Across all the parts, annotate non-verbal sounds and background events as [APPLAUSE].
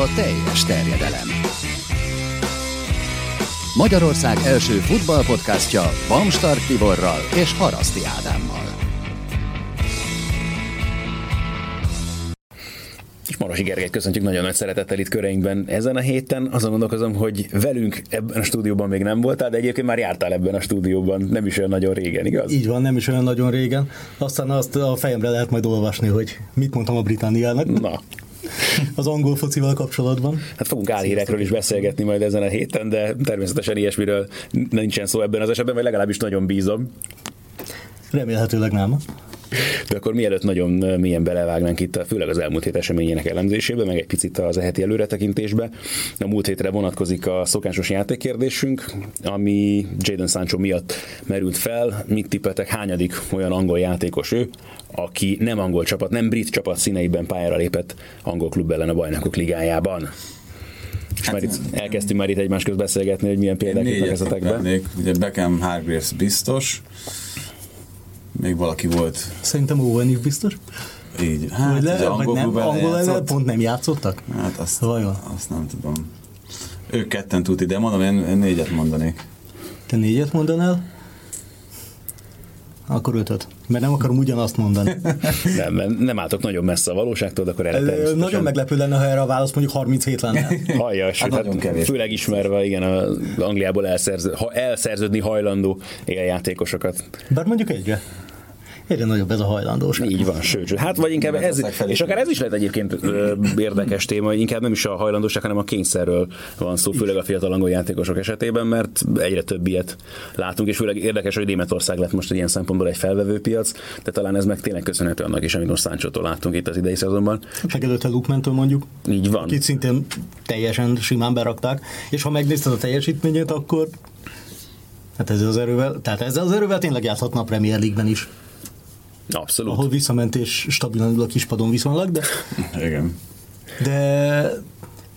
a teljes terjedelem. Magyarország első futballpodcastja Bamstart Tiborral és Haraszti Ádámmal. És Marosi Gergelyt köszöntjük nagyon nagy szeretettel itt köreinkben ezen a héten. Azon gondolkozom, hogy velünk ebben a stúdióban még nem voltál, de egyébként már jártál ebben a stúdióban, nem is olyan nagyon régen, igaz? Így van, nem is olyan nagyon régen. Aztán azt a fejemre lehet majd olvasni, hogy mit mondtam a Britanniának. Na, az angol focival kapcsolatban. Hát fogunk álhírekről is beszélgetni majd ezen a héten, de természetesen ilyesmiről nincsen szó ebben az esetben, vagy legalábbis nagyon bízom. Remélhetőleg nem. De akkor mielőtt nagyon milyen belevágnánk itt, főleg az elmúlt hét eseményének elemzésébe, meg egy picit az eheti előretekintésbe. A múlt hétre vonatkozik a szokásos játékkérdésünk, ami Jadon Sancho miatt merült fel. Mit tippeltek, hányadik olyan angol játékos ő, aki nem angol csapat, nem brit csapat színeiben pályára lépett angol klub ellen a bajnokok ligájában? És hát, már itt elkezdtünk már itt egymás közt beszélgetni, hogy milyen példák jutnak ezetekbe. Ugye Beckham Hargreaves biztos, még valaki volt. Szerintem Owen is biztos. Így, hát vagy, le, angol vagy nem, angol ellen pont nem játszottak? Hát azt, Vajon? azt nem tudom. Ők ketten tudni, de mondom, én, én négyet mondanék. Te négyet mondanál? Akkor ötöt. Mert nem akarom ugyanazt mondani. [LAUGHS] nem, nem, nem álltok nagyon messze a valóságtól, de akkor erre. Nagyon meglepő lenne, ha erre a válasz mondjuk 37 lenne. [LAUGHS] Halljas, hát, hát kevés. főleg ismerve, igen, az Angliából elszerző, ha elszerződni hajlandó éljátékosokat. Bár mondjuk egyre egyre nagyobb ez a hajlandóság. Így van, sőt, hát vagy inkább ez, és akár ez is lehet egyébként ö, érdekes téma, inkább nem is a hajlandóság, hanem a kényszerről van szó, főleg a fiatal angol játékosok esetében, mert egyre több ilyet látunk, és főleg érdekes, hogy Németország lett most egy ilyen szempontból egy felvevő piac, de talán ez meg tényleg köszönhető annak is, amit most Sancho-tól láttunk itt az idei szezonban. Megelőtte Lukmentől mondjuk. Így van. Akit szintén teljesen simán berakták, és ha megnézted a teljesítményét, akkor Hát ezzel az erővel, tehát ezzel az erővel tényleg játszhatna a Premier League-ben is. Abszolút. Ahol visszament és stabilan a kispadon viszonylag, de... [LAUGHS] Igen. De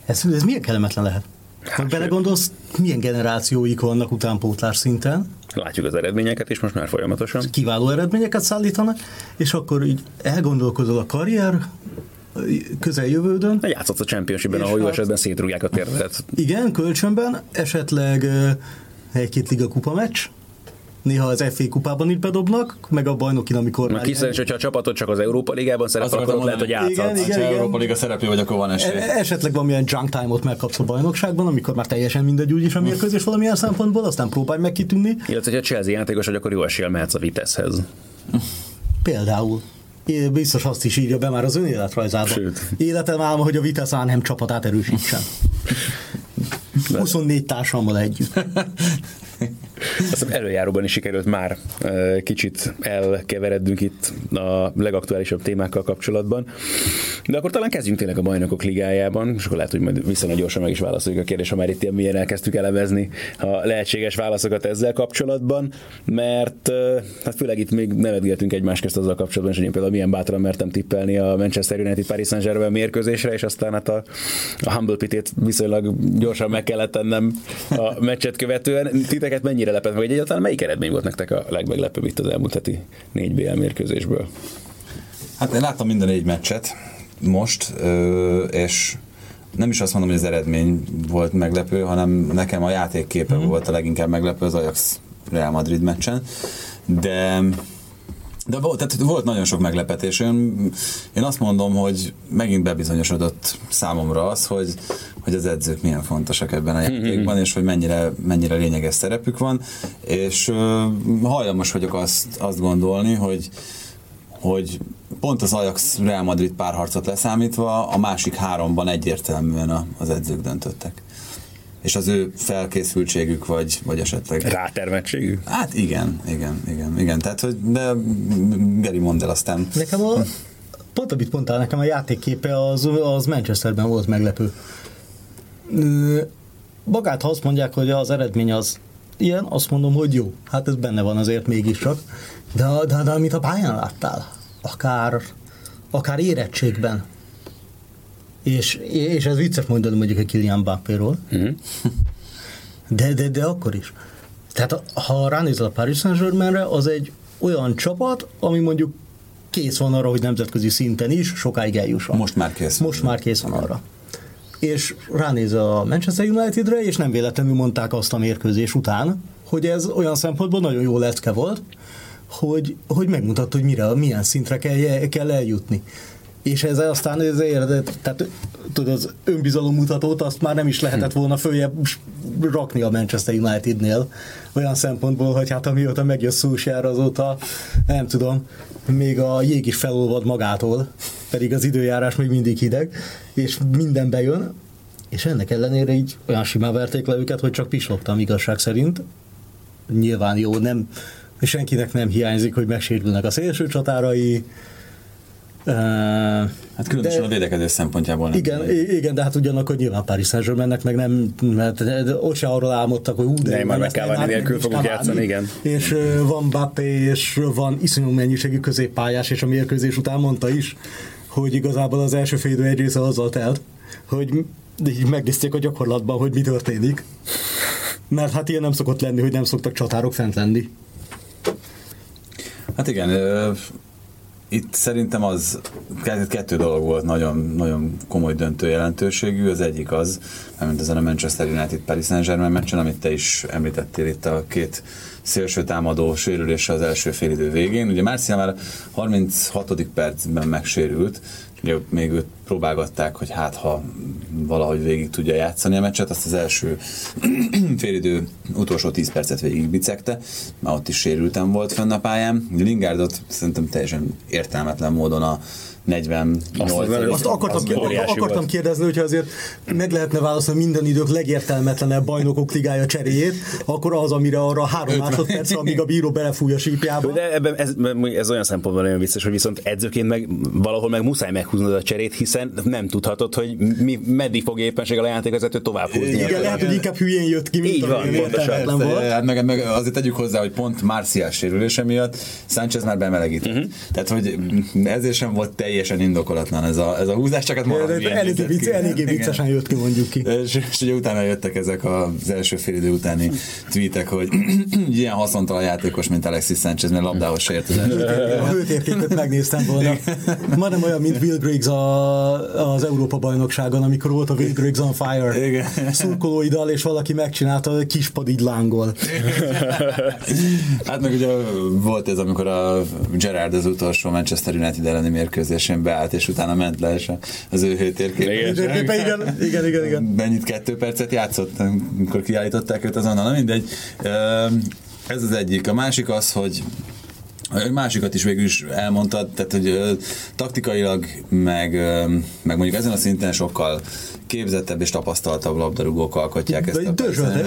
ez, ez milyen kellemetlen lehet? Hát, belegondolsz, milyen generációik vannak utánpótlás szinten? Látjuk az eredményeket is most már folyamatosan. Kiváló eredményeket szállítanak, és akkor így elgondolkozol a karrier közeljövődön. Játszott a championship ahol jó hát, esetben szétrúgják a térdet. Igen, kölcsönben, esetleg egy-két liga kupa meccs, néha az FA kupában is bedobnak, meg a bajnokin, amikor Na, Kiszen, és hogyha a csapatot csak az Európa Ligában szerepel, akkor ott lehet, hogy játszhatsz. Igen, igen, igen. Európa Liga szereplő vagy, akkor van esély. E- esetleg valamilyen junk time-ot megkapsz a bajnokságban, amikor már teljesen mindegy úgyis a mérkőzés valamilyen szempontból, aztán próbálj meg kitűnni. Illetve, hogyha Chelsea játékos vagy, akkor jó esélye mehetsz a Viteshez. Például. É, biztos azt is írja be már az önéletrajzában. Sőt. Életem álma, hogy a Vitesse nem csapatát erősítsen. 24 társammal együtt. [LAUGHS] Azt előjáróban is sikerült már kicsit elkeveredünk itt a legaktuálisabb témákkal kapcsolatban. De akkor talán kezdjünk tényleg a bajnokok ligájában, és akkor lehet, hogy majd viszonylag gyorsan meg is válaszoljuk a kérdést, ha már itt ilyen milyen elkezdtük elemezni a lehetséges válaszokat ezzel kapcsolatban, mert hát főleg itt még nevetgetünk egymás közt azzal kapcsolatban, hogy én például milyen bátran mertem tippelni a Manchester United Paris Saint-Germain mérkőzésre, és aztán hát a, a Humble Pitét viszonylag gyorsan meg kellett tennem a meccset követően. Titeket mennyire lepett meg, hogy egyáltalán melyik eredmény volt nektek a legmeglepőbb itt az elmúlt heti négy BL mérkőzésből? Hát én láttam minden négy meccset most, és nem is azt mondom, hogy az eredmény volt meglepő, hanem nekem a játékképe mm. volt a leginkább meglepő az Ajax Real Madrid meccsen, de de volt, tehát volt nagyon sok meglepetés. Én, én azt mondom, hogy megint bebizonyosodott számomra az, hogy, hogy az edzők milyen fontosak ebben a mhm. játékban, és hogy mennyire, mennyire lényeges szerepük van, és uh, hajlamos vagyok azt, azt gondolni, hogy, hogy pont az Ajax Real Madrid párharcot leszámítva a másik háromban egyértelműen az edzők döntöttek és az ő felkészültségük, vagy, vagy esetleg... Rátermettségük? Hát igen, igen, igen, igen. Tehát, hogy de Geri mondd el aztán. Nekem a, pont amit mondtál, nekem a játékképe az, az Manchesterben volt meglepő. Magát, ha azt mondják, hogy az eredmény az ilyen, azt mondom, hogy jó. Hát ez benne van azért mégiscsak. De, de, de amit a pályán láttál, akár, akár érettségben, és, és ez vicces mondani mondjuk a Kilian Mbappéról, mm. [LAUGHS] de, de, de akkor is. Tehát ha ránézel a Paris Saint-Germainre, az egy olyan csapat, ami mondjuk kész van arra, hogy nemzetközi szinten is sokáig eljusson. Most már kész. Most már kész van arra. és ránéz a Manchester Unitedre, és nem véletlenül mondták azt a mérkőzés után, hogy ez olyan szempontból nagyon jó lecke volt, hogy, hogy megmutatta, hogy mire, milyen szintre kell, kell eljutni. És ez aztán ez érdet, tehát tudod, az önbizalommutatót azt már nem is lehetett volna följebb rakni a Manchester Unitednél. Olyan szempontból, hogy hát amióta megjött Szúsjár azóta, nem tudom, még a jég is felolvad magától, pedig az időjárás még mindig hideg, és minden bejön, és ennek ellenére így olyan simán verték le őket, hogy csak pislogtam igazság szerint. Nyilván jó, nem, senkinek nem hiányzik, hogy megsérülnek a szélső csatárai, Hát különösen de, a védekezés szempontjából nem. Igen, igen, de hát ugyanakkor nyilván Paris saint mennek, meg nem, mert ott se arról álmodtak, hogy ú, de, de már meg kell venni nélkül fogunk játszani, igen. És van Bappé, és van iszonyú mennyiségű középpályás, és a mérkőzés után mondta is, hogy igazából az első fél idő egy része azzal telt, hogy így megnézték a gyakorlatban, hogy mi történik. Mert hát ilyen nem szokott lenni, hogy nem szoktak csatárok fent lenni. Hát igen, itt szerintem az kettő dolog volt nagyon, nagyon komoly döntő jelentőségű. Az egyik az, mint ezen a Manchester United Paris Saint-Germain meccsen, amit te is említettél itt a két szélső támadó sérülése az első félidő végén. Ugye Marcia már 36. percben megsérült, Ugye még őt próbálgatták, hogy hát ha valahogy végig tudja játszani a meccset, azt az első [CLEARS THROAT] félidő utolsó 10 percet végig bicegte, már ott is sérültem volt fenn a pályán. Lingardot szerintem teljesen értelmetlen módon a 48 Azt, azt akartam, akartam kérdezni, hogyha azért meg lehetne válaszolni minden idők legértelmetlenebb bajnokok ligája cseréjét, akkor az, amire arra három másodperc, amíg a bíró belefúj a sípjába. De ebben ez, ez olyan szempontból nagyon vicces, hogy viszont edzőként meg valahol meg muszáj meghúzni a cserét, hiszen nem tudhatod, hogy mi, meddig fog éppenséggel a játékvezető tovább húzni. Igen, lehet, hogy inkább hülyén jött ki, mint Így van, pontosan. Volt. Hát meg, meg, azért tegyük hozzá, hogy pont Marciás sérülése miatt Sánchez már bemelegített. Uh-huh. Tehát, hogy ezért sem volt teljesen indokolatlan ez a, ez a húzás, csak hát marad Eléggé, vicc, eléggé viccesen jött ki, mondjuk ki. És, és ugye utána jöttek ezek az első fél idő utáni tweetek, hogy [CLEARS THROAT] ilyen haszontalan játékos, mint Alexis Sanchez, mert labdához se ért az A hőtérképet megnéztem volna. Ma nem olyan, mint Will Griggs a, az Európa bajnokságon, amikor volt a Will Griggs on fire Igen. szurkolóidal, és valaki megcsinálta, hogy kispad így lángol. hát meg ugye volt ez, amikor a Gerard az utolsó Manchester United elleni mérkőzésen beállt, és utána ment le, és az ő hőtérképe. Igen, igen, igen, igen, igen. Mennyit kettő percet játszott, amikor kiállították őt azonnal, na mindegy. Ez az egyik. A másik az, hogy a másikat is végül is elmondtad, tehát hogy taktikailag, meg, meg mondjuk ezen a szinten sokkal képzettebb és tapasztaltabb labdarúgók alkotják ezt a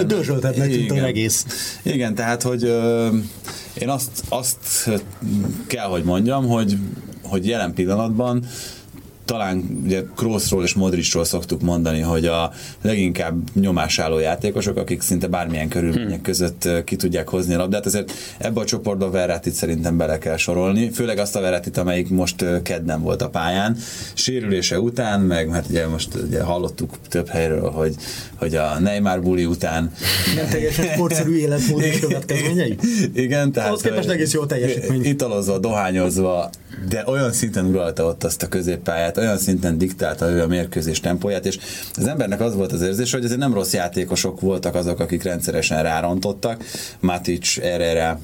Dörzsöltebbnek tűnt az egész. Igen, tehát, hogy én azt, azt kell, hogy mondjam, hogy, hogy jelen pillanatban talán ugye Kroosról és Modricról szoktuk mondani, hogy a leginkább nyomásálló játékosok, akik szinte bármilyen körülmények hmm. között ki tudják hozni a labdát, ezért ebbe a csoportba Verrátit szerintem bele kell sorolni, főleg azt a Verrátit, amelyik most kedden volt a pályán, sérülése után, meg hát ugye most ugye hallottuk több helyről, hogy, hogy a Neymar buli után nem teljesen sportszerű életmód és következményei? Igen, tehát Ahhoz képest egész jó teljesítmény. Italozva, dohányozva, de olyan szinten uralta ott azt a középpályát, olyan szinten diktálta ő a mérkőzés tempóját, és az embernek az volt az érzés, hogy ezért nem rossz játékosok voltak azok, akik rendszeresen rárontottak, Matic, Erre,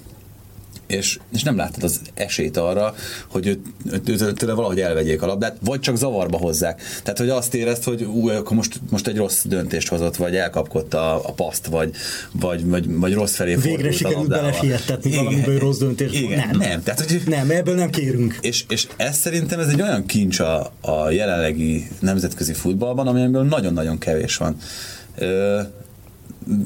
és, és nem láttad az esélyt arra, hogy őt, őt, tőle valahogy elvegyék a labdát, vagy csak zavarba hozzák. Tehát, hogy azt érezt, hogy ú, akkor most, most egy rossz döntést hozott, vagy elkapkodta a, a paszt, vagy, vagy, vagy, vagy rossz felé Végre sikerült belesiettetni valamiből rossz döntést. Igen, nem, nem, tehát, hogy, nem, ebből nem kérünk. És, és ez szerintem ez egy olyan kincs a, a jelenlegi nemzetközi futballban, amiből nagyon-nagyon kevés van. Ö,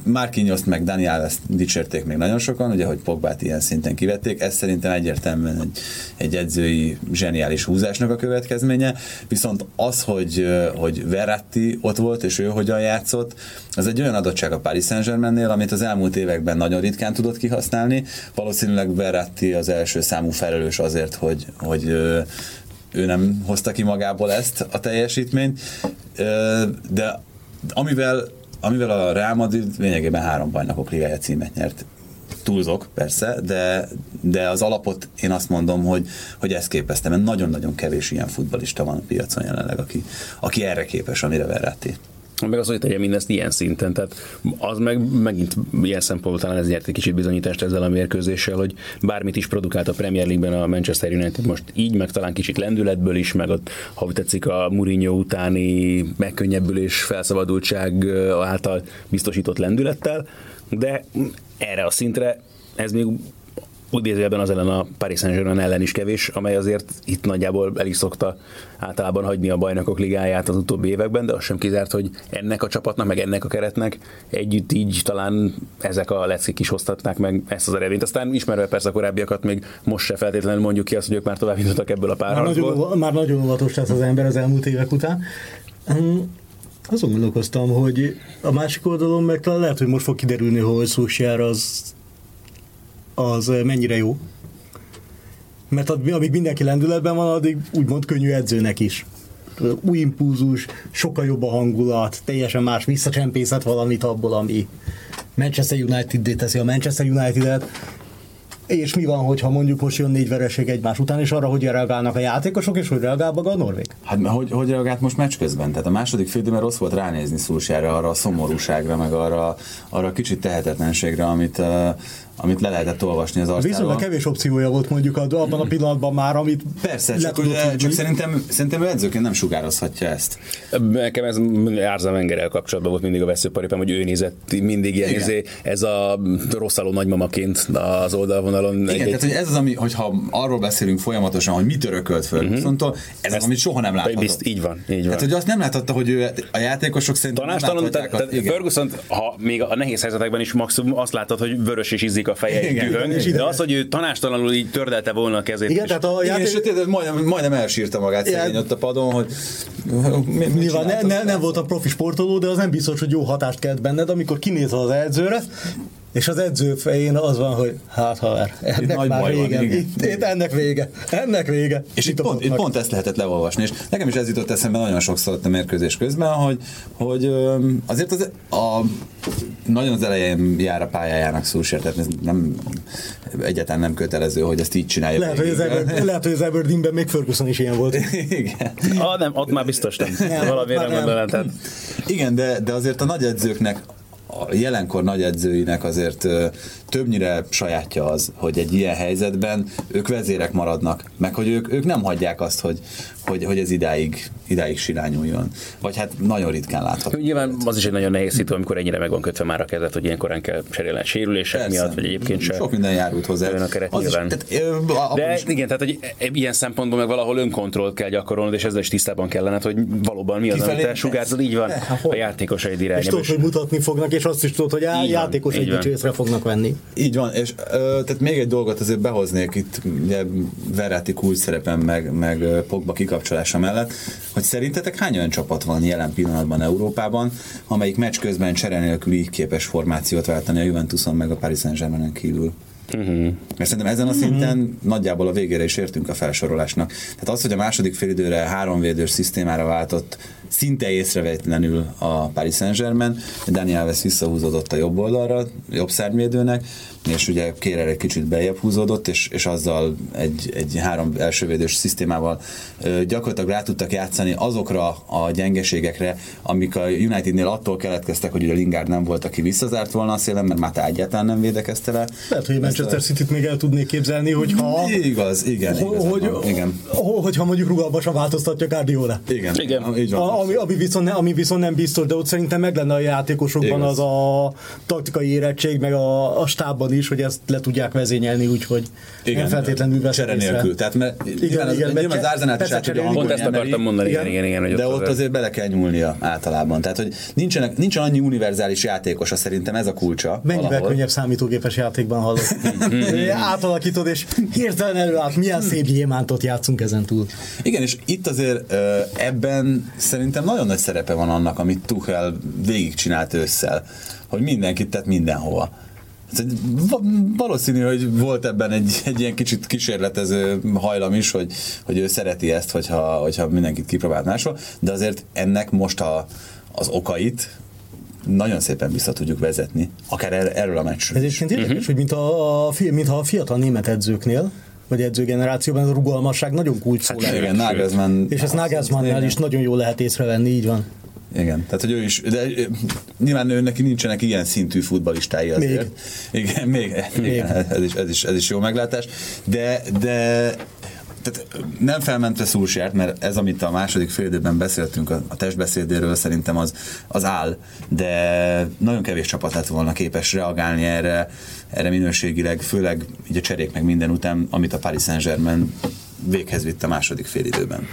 Márkinyoszt meg Dani Alves dicsérték még nagyon sokan, ugye, hogy Pogbát ilyen szinten kivették, ez szerintem egyértelműen egy, egy edzői zseniális húzásnak a következménye, viszont az, hogy, hogy Verratti ott volt, és ő hogyan játszott, az egy olyan adottság a Paris Saint-Germainnél, amit az elmúlt években nagyon ritkán tudott kihasználni. Valószínűleg Verratti az első számú felelős azért, hogy, hogy ő nem hozta ki magából ezt a teljesítményt, de amivel amivel a Real Madrid lényegében három bajnokok ligája címet nyert. Túlzok, persze, de, de az alapot én azt mondom, hogy, hogy ezt képeztem, mert nagyon-nagyon kevés ilyen futbalista van a piacon jelenleg, aki, aki erre képes, amire Verratti. Meg az, hogy tegye mindezt ilyen szinten. Tehát az meg megint ilyen szempontból talán ez nyert egy kicsit bizonyítást ezzel a mérkőzéssel, hogy bármit is produkált a Premier League-ben a Manchester United most így, meg talán kicsit lendületből is, meg ott, ha tetszik, a Mourinho utáni megkönnyebbülés, felszabadultság által biztosított lendülettel, de erre a szintre ez még idézőjelben az ellen a Paris Saint-Germain ellen is kevés, amely azért itt nagyjából el is szokta általában hagyni a bajnokok ligáját az utóbbi években, de az sem kizárt, hogy ennek a csapatnak, meg ennek a keretnek együtt így talán ezek a leckék is hoztatnák meg ezt az eredményt. Aztán ismerve persze a korábbiakat még most se feltétlenül mondjuk ki azt, hogy ők már tovább jutottak ebből a párharcból. Már nagyon, már nagyon óvatos lesz az ember az elmúlt évek után. Azon gondolkoztam, hogy a másik oldalon meg lehet, hogy most fog kiderülni, hogy Szósjár az az mennyire jó. Mert amíg mindenki lendületben van, addig úgymond könnyű edzőnek is. Új impulzus, sokkal jobb a hangulat, teljesen más visszacsempészet valamit abból, ami Manchester United teszi a Manchester United-et, és mi van, hogyha mondjuk most jön négy vereség egymás után, és arra, hogy reagálnak a játékosok, és hogy reagál maga a Norvég? Hát hogy, hogy reagált most meccs közben? Tehát a második fél mert rossz volt ránézni Szulsjára, arra a szomorúságra, meg arra, arra a kicsit tehetetlenségre, amit, amit le lehetett olvasni az arcáról. Viszonylag kevés opciója volt mondjuk abban a pillanatban már, amit Persze, csak, ugye, csak szerintem, szerintem ő edzőként nem sugározhatja ezt. Nekem ez Árza Wengerrel kapcsolatban volt mindig a veszőparipám, hogy ő nézett mindig ilyen, ezé, ez a rosszaló nagymamaként az oldalvonalon. Igen, egy, tehát hogy ez az, ami, hogyha arról beszélünk folyamatosan, hogy mit örökölt föl uh-huh. Viszont ez az, amit soha nem láthatott. Bizt, így van, így van. Hát, hogy azt nem láthatta, hogy ő a játékosok szerint Tanástalan, tehát, tehát Ferguson, ha még a nehéz helyzetekben is maximum azt látod, hogy vörös és izzik a feje egy dühön, de az, hogy ő tanástalanul így tördelte volna a kezét. Igen, tehát a játék... Igen, és majdnem, majdnem elsírta magát szegény ott a padon, hogy Nyilván ne, ne, nem voltam profi sportoló, de az nem biztos, hogy jó hatást kelt benned, amikor kinézel az edzőre, és az edző fején az van, hogy hát ha ennek Nagy már vége, van, itt, itt, ennek vége, ennek vége. És itt, itt pont, itt pont ezt lehetett leolvasni, és nekem is ez jutott eszembe nagyon sokszor a mérkőzés közben, hogy, hogy azért az, a, nagyon az elején jár a pályájának Szúsért, tehát ez nem, egyáltalán nem kötelező, hogy ezt így csinálja. Lehet, hogy az, Eber, lehet, hogy az Aberdeenben még Ferguson is ilyen volt. [LAUGHS] Igen. Ah, nem, ott már biztos nem. nem Valamire nem mondanám. Igen, de, de azért a nagy edzőknek a jelenkor nagy edzőinek azért többnyire sajátja az, hogy egy ilyen helyzetben ők vezérek maradnak, meg hogy ők, ők nem hagyják azt, hogy, hogy, hogy ez idáig, idáig silányuljon. Vagy hát nagyon ritkán látható. Nyilván az is egy nagyon nehéz szitu, amikor ennyire meg van kötve már a kezet, hogy ilyenkorán kell cserélni sérülések Persze. miatt, vagy egyébként sem. Sok minden járult hozzá. A keret, az nyilván. Is, tehát, ö, De is. igen, tehát hogy ilyen szempontból meg valahol önkontrollt kell gyakorolnod, és ezzel is tisztában kellene, hogy valóban mi az, Kifelé, amit te sugárzod, így van eh, a játékosaid irányába. És tudod, hogy mutatni fognak, és azt is tudod, hogy a játékos egy észre fognak venni. Így van, és ö, tehát még egy dolgot azért behoznék itt, ugye Verratti kulcs szerepen, meg, meg Pogba kikapcsolása mellett, hogy szerintetek hány olyan csapat van jelen pillanatban Európában, amelyik meccs közben csere nélküli képes formációt váltani a Juventuson meg a Paris Saint-Germainen kívül? Uh-huh. Mert szerintem ezen a szinten uh-huh. nagyjából a végére is értünk a felsorolásnak. Tehát az, hogy a második félidőre háromvédős szisztémára váltott szinte észrevétlenül a Paris Saint-Germain, Daniel Alves visszahúzódott a jobb oldalra, jobb szárnyvédőnek, és ugye Kérer egy kicsit bejebb húzódott, és, és azzal egy, egy három elsővédős szisztémával ö, gyakorlatilag rá tudtak játszani azokra a gyengeségekre, amik a Unitednél attól keletkeztek, hogy ugye Lingard nem volt, aki visszazárt volna a szélen, mert Máta egyáltalán nem védekezte le. Lehet, hogy Manchester City-t még el tudnék képzelni, hogyha... Igaz, igen. Hogy, igen. Hogyha mondjuk rugalmasan változtatja Guardiola. Igen, igen. Így van. Ami, ami, viszont, ami viszont nem biztos, de ott szerintem meg lenne a játékosokban igaz. az a taktikai érettség, meg a, a stábban is, hogy ezt le tudják vezényelni, úgyhogy igen, nem feltétlenül veszek Csere nélkül. Tehát mert igen, igen, az, nyilván az Arzenát is át tudja Pont ezt akartam mondani, igen, igen, igen, igen De ott azért bele kell nyúlnia általában. Tehát, hogy nincsenek, nincsen annyi univerzális játékosa, szerintem ez a kulcsa. Mennyivel valahol. könnyebb számítógépes játékban hallok. [LAUGHS] Átalakítod, és hirtelen előállt, milyen szép gyémántot játszunk ezen túl. Igen, és itt azért ebben szerintem nagyon nagy szerepe van annak, amit Tuchel végigcsinált ősszel, hogy mindenkit tett mindenhova Valószínű, hogy volt ebben egy, egy ilyen kicsit kísérletező hajlam is, hogy, hogy ő szereti ezt, hogyha, hogyha mindenkit kipróbált máshol, de azért ennek most a, az okait nagyon szépen vissza tudjuk vezetni, akár er, erről a meccsről. Ez egyébként érdekes, uh-huh. hogy mint a, a, mintha a fiatal német edzőknél, vagy edzőgenerációban a rugalmasság nagyon kulcs szó hát, igen, Nagelsmann. És ezt Nagelsmannnál is nagyon jól lehet észrevenni, így van. Igen, tehát hogy ő is, de nyilván ő neki nincsenek ilyen szintű futbalistái azért. Még. Igen, még, még. Igen, ez, is, ez, is, ez is jó meglátás, de, de tehát nem felmentve Szulsjárt, mert ez, amit a második fél időben beszéltünk a, a testbeszédéről, szerintem az, az áll, de nagyon kevés csapat lett volna képes reagálni erre, erre minőségileg, főleg így a cserék meg minden után, amit a Paris Saint-Germain véghez vitt a második félidőben.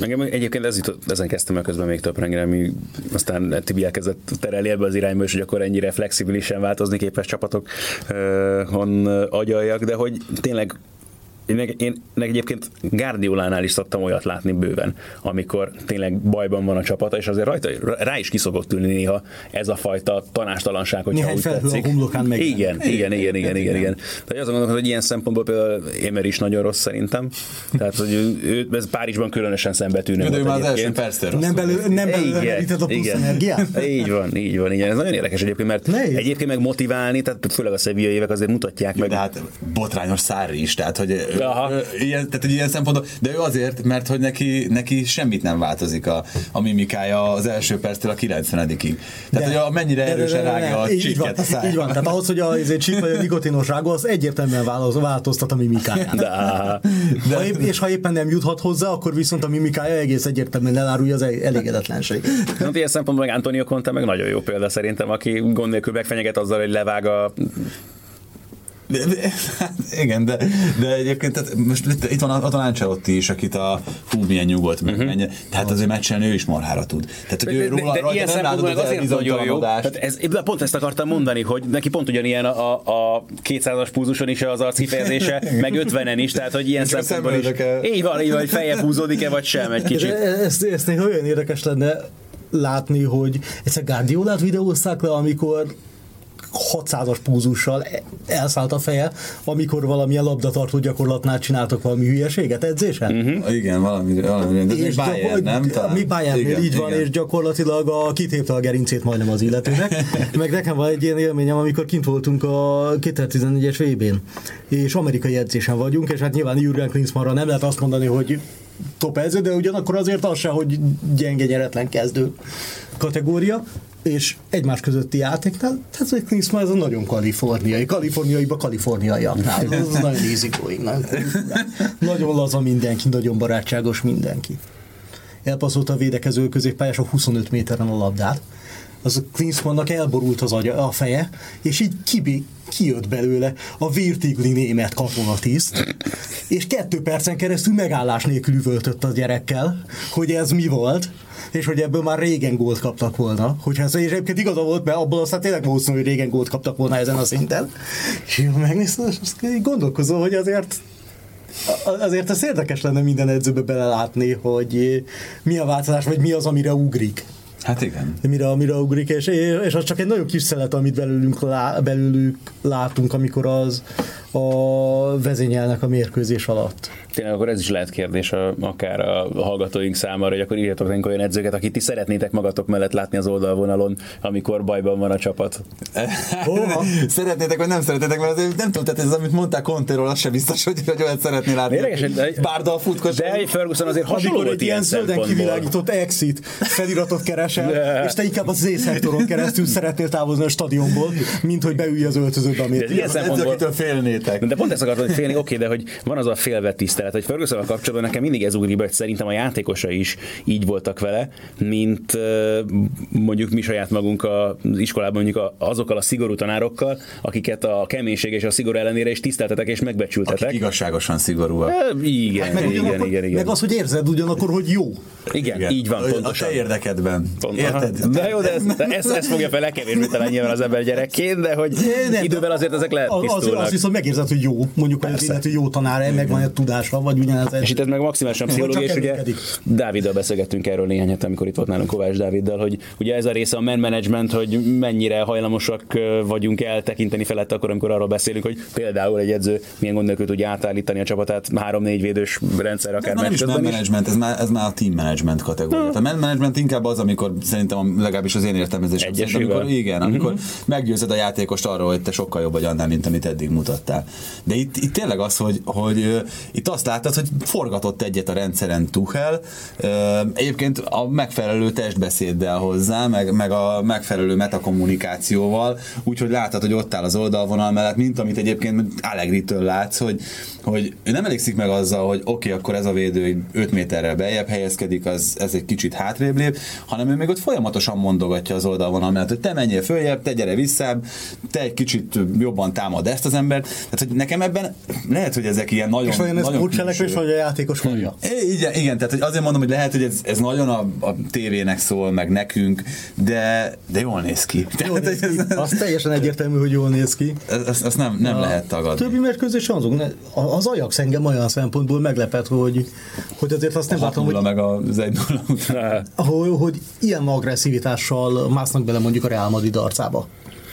Engem egyébként ez jutott, ezen kezdtem el közben még több ami aztán Tibi elkezdett terelni ebbe az irányba, és hogy akkor ennyire flexibilisen változni képes csapatok uh, on agyaljak, de hogy tényleg én, én egyébként Guardiolánál is szoktam olyat látni bőven, amikor tényleg bajban van a csapata, és azért rajta rá is kiszokott ülni néha ez a fajta tanástalanság, hogyha Néhány úgy tetszik. A homlokán meg. Igen, igen, igen, igen, igen, igen. Tehát azon gondolom, hogy ilyen szempontból például Émer is nagyon rossz szerintem. Tehát, hogy ő, ez Párizsban különösen szembetűnő De ő már az első Nem belül, nem belül a plusz igen. energiát? [LAUGHS] Így van, így van, igen. Ez nagyon érdekes egyébként, mert Nehéz. egyébként meg motiválni, tehát főleg a Sevilla évek azért mutatják meg. De hát botrányos szári is, tehát hogy Aha. Ilyen, tehát egy ilyen szempontból, de ő azért, mert hogy neki, neki semmit nem változik a, a mimikája az első perctől a 90-ig. Tehát, de, hogy a mennyire de, erősen de, de, de, rágja a csíket a száj. Így van, tehát ahhoz, hogy a csík vagy a nikotinos rágó, az egyértelműen változtat a mimikáját. De, de. Ha épp, és ha éppen nem juthat hozzá, akkor viszont a mimikája egész egyértelműen elárulja az elégedetlenség. Hát ilyen szempontból meg Antonio Conte meg nagyon jó példa szerintem, aki gond nélkül megfenyeget azzal, hogy levág a [LAUGHS] igen, de, de egyébként tehát most itt, itt van a, a Ancelotti is, akit a hú, milyen nyugodt, meg uh-huh. menje, tehát azért meccselni ő is marhára tud. Tehát, hogy de, ő róla, de, de ilyen szempontból azért nagyon jó. Tehát ez, pont ezt akartam mondani, hogy neki pont ugyanilyen a, a, a 200-as púzuson is az arckifejezése, [LAUGHS] meg 50-en is, tehát hogy ilyen szempontból is. Így van, így van, hogy feje húzódik-e vagy sem egy kicsit. Ezt, ezt néha olyan érdekes lenne látni, hogy egyszer Guardiolát videózták le, amikor 600-as púzussal elszállt a feje, amikor valamilyen labdatartó gyakorlatnál csináltak valami hülyeséget edzésen? Uh-huh. Igen, valami, valami de és Bayern, gyakor- nem? Talán. Mi Bayernnél így igen. van, és gyakorlatilag a kitépte a gerincét majdnem az illetőnek. [LAUGHS] Meg nekem van egy ilyen élményem, amikor kint voltunk a 2014-es vb és amerikai edzésen vagyunk, és hát nyilván Jürgen Klinsmannra nem lehet azt mondani, hogy top edző, de ugyanakkor azért az se, hogy gyenge nyeretlen kezdő kategória és egymás közötti játéknál, tehát hogy Klinsmann ez a nagyon kaliforniai, kaliforniaiba kaliforniaiaknál, [LAUGHS] ez nagyon easy going, nagyon, laza mindenki, nagyon barátságos mindenki. Elpasszolt a védekező középpályás a 25 méteren a labdát, az a Klinsmannnak elborult az agya, a feje, és így kibé, kijött belőle a virtigli német katonatiszt, és kettő percen keresztül megállás nélkül üvöltött a gyerekkel, hogy ez mi volt, és hogy ebből már régen gólt kaptak volna. Hogyha ez egyébként igaza volt, mert abból aztán tényleg valószínű, hogy régen gólt kaptak volna ezen a szinten. És én megnéztem, és azt gondolkozom, hogy azért azért ez érdekes lenne minden edzőbe belelátni, hogy mi a változás, vagy mi az, amire ugrik. Hát igen. Mire, mire ugrik, és, és az csak egy nagyon kis szelet, amit belőlünk, lá, belőlük látunk, amikor az a vezényelnek a mérkőzés alatt tényleg akkor ez is lehet kérdés a, akár a hallgatóink számára, hogy akkor írjatok nekünk olyan edzőket, akit ti szeretnétek magatok mellett látni az oldalvonalon, amikor bajban van a csapat. [LAUGHS] szeretnétek, vagy nem szeretnétek, mert azért nem tudom, tehát ez, amit mondták Contéról, az sem biztos, hogy, hogy olyat szeretné látni. Érdekes, Bárdal futkos. De egy Ferguson azért hasonló egy ilyen zölden kivilágított exit feliratot keresel, de. és te inkább az Z-szektoron keresztül szeretnél távozni a stadionból, mint hogy beülj az öltözőbe, amit de ilyen szempontból... félnétek. De pont ezt akartam, hogy félni, oké, de hogy van az a félvet tisztelet, hogy ferguson kapcsolatban nekem mindig ez ugrik be, hogy szerintem a játékosa is így voltak vele, mint mondjuk mi saját magunk az iskolában mondjuk azokkal a szigorú tanárokkal, akiket a keménység és a szigor ellenére is tiszteltetek és megbecsültetek. Akik igazságosan szigorúak. E, igen, hát meg igen, igen, igen. Meg az, hogy érzed ugyanakkor, hogy jó. Igen, igen. így van. Pontosan. A te érdekedben. Érted? De jó, de ezt, de ezt fogja fel legkevésbé talán nyilván az ember gyerekként, de hogy nem, idővel azért ezek lehet az, az viszont megérzed, hogy jó, mondjuk, hogy illető jó tanár, megvan a tudása, vagy ugyanez. És itt ez meg maximálisan pszichológia, és ugye Dáviddal beszélgettünk erről néhány hete, amikor itt volt nálunk Kovács Dáviddal, hogy ugye ez a része a man management, hogy mennyire hajlamosak vagyunk eltekinteni felett akkor, amikor arról beszélünk, hogy például egy edző milyen gond nélkül tudja átállítani a csapatát három-négy védős rendszer, akár meccs is man management, ez már, ez már a team management kategória. A man management inkább az, amikor szerintem legalábbis az én értelmezésem szerint, amikor, igen, amikor uh-huh. meggyőzed a játékost arról, hogy te sokkal jobb vagy annál, mint amit eddig mutattál. De itt, itt tényleg az, hogy, hogy itt azt láttad, hogy forgatott egyet a rendszeren Tuchel, egyébként a megfelelő testbeszéddel hozzá, meg, meg a megfelelő metakommunikációval, úgyhogy láttad, hogy ott áll az oldalvonal mellett, mint amit egyébként Allegri-től látsz, hogy, hogy ő nem elégszik meg azzal, hogy oké, okay, akkor ez a védő 5 méterrel beljebb helyezkedik, az, ez egy kicsit hátrébb lép, hanem ő még ott folyamatosan mondogatja az oldalvonal mellett, hogy te menjél följebb, te gyere visszább, te egy kicsit jobban támad ezt az embert. Tehát, hogy nekem ebben lehet, hogy ezek ilyen nagyon. És vajon ez külső. vagy a játékos mondja? Igen, igen, tehát hogy azért mondom, hogy lehet, hogy ez, ez nagyon a, a tévének szól, meg nekünk, de, de jól néz ki. Jól Tehát, néz ki. Az teljesen egyértelmű, hogy jól néz ki. ez, ez, ezt nem, nem A lehet tagadni. Többi sem azok. Az Ajax engem olyan szempontból meglepett, hogy, hogy azért azt nem látom, 6 hogy, meg az 1 0 után. hogy, hogy ilyen agresszivitással másznak bele mondjuk a Real Madrid arcába.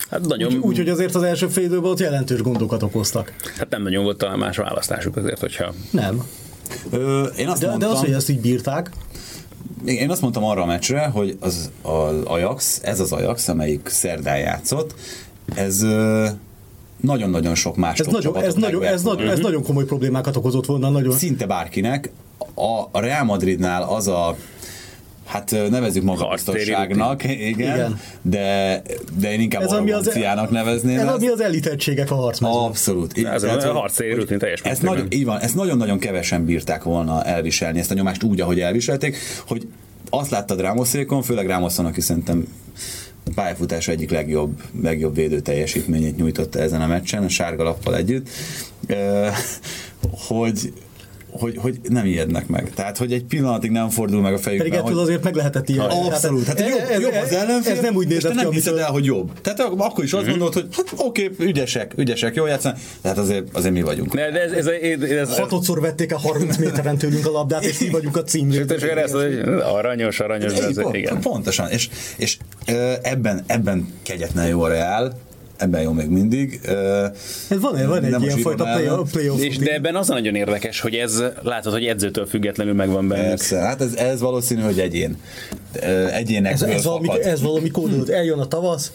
Hát nagyon, Úgy, úgyhogy azért az első fél időben ott jelentős gondokat okoztak. hát nem nagyon volt talán más választásuk azért, hogyha Nem. Ö, én azt De, de mondtam, az, hogy ezt így bírták, Én azt mondtam arra a meccsre, hogy az, az Ajax, ez az Ajax, amelyik szerdán játszott, ez ö, nagyon-nagyon sok más ez nagyon, ez, nagyon, ez, nagyon, ez nagyon komoly problémákat okozott volna. Nagyon. szinte bárkinek. A Real Madridnál az a Hát nevezzük magabiztosságnak, igen, Igen. de, de én inkább Ez ami az- nevezném Ez ami az elitegységek a harcmezőn. Abszolút. Ez a Tehát, hogy- harcéri rutin teljes ezt mértékben. nagyon, így van, ezt nagyon-nagyon kevesen bírták volna elviselni, ezt a nyomást úgy, ahogy elviselték, hogy azt láttad Rámoszékon, főleg Rámoszon, aki szerintem a pályafutása egyik legjobb, legjobb védő teljesítményét nyújtotta ezen a meccsen, a sárga lappal együtt, hogy, hogy, hogy nem ijednek meg. Tehát, hogy egy pillanatig nem fordul meg a fejükben, Pedig ettől hogy azért meg lehetett ilyen. Abszolút. Hát ez, jobb, ez, jobb az ellenfél, ez nem úgy nézett ki, nem hiszed amitől- el, hogy jobb. Tehát akkor is azt gondolod, hogy hát oké, ügyesek, ügyesek, jól játszanak, tehát azért, azért mi vagyunk. Ne, de ez, ez, ez, ez, ez Hatodszor vették el 30 méteren tőlünk a labdát, és mi vagyunk a címzők. és ezt, hogy aranyos, aranyos, ez, Pont- igen. Pontosan, és, és ebben, ebben kegyetlen jó a Real, ebben jó még mindig. Ez van, van egy ilyen fajta zsíron play, playoff. És de ebben az a nagyon érdekes, hogy ez látod, hogy edzőtől függetlenül megvan bennük. Persze, hát ez, ez valószínű, hogy egyén. Ö, ez, ez, valami, ez valami kódolt. Eljön a tavasz,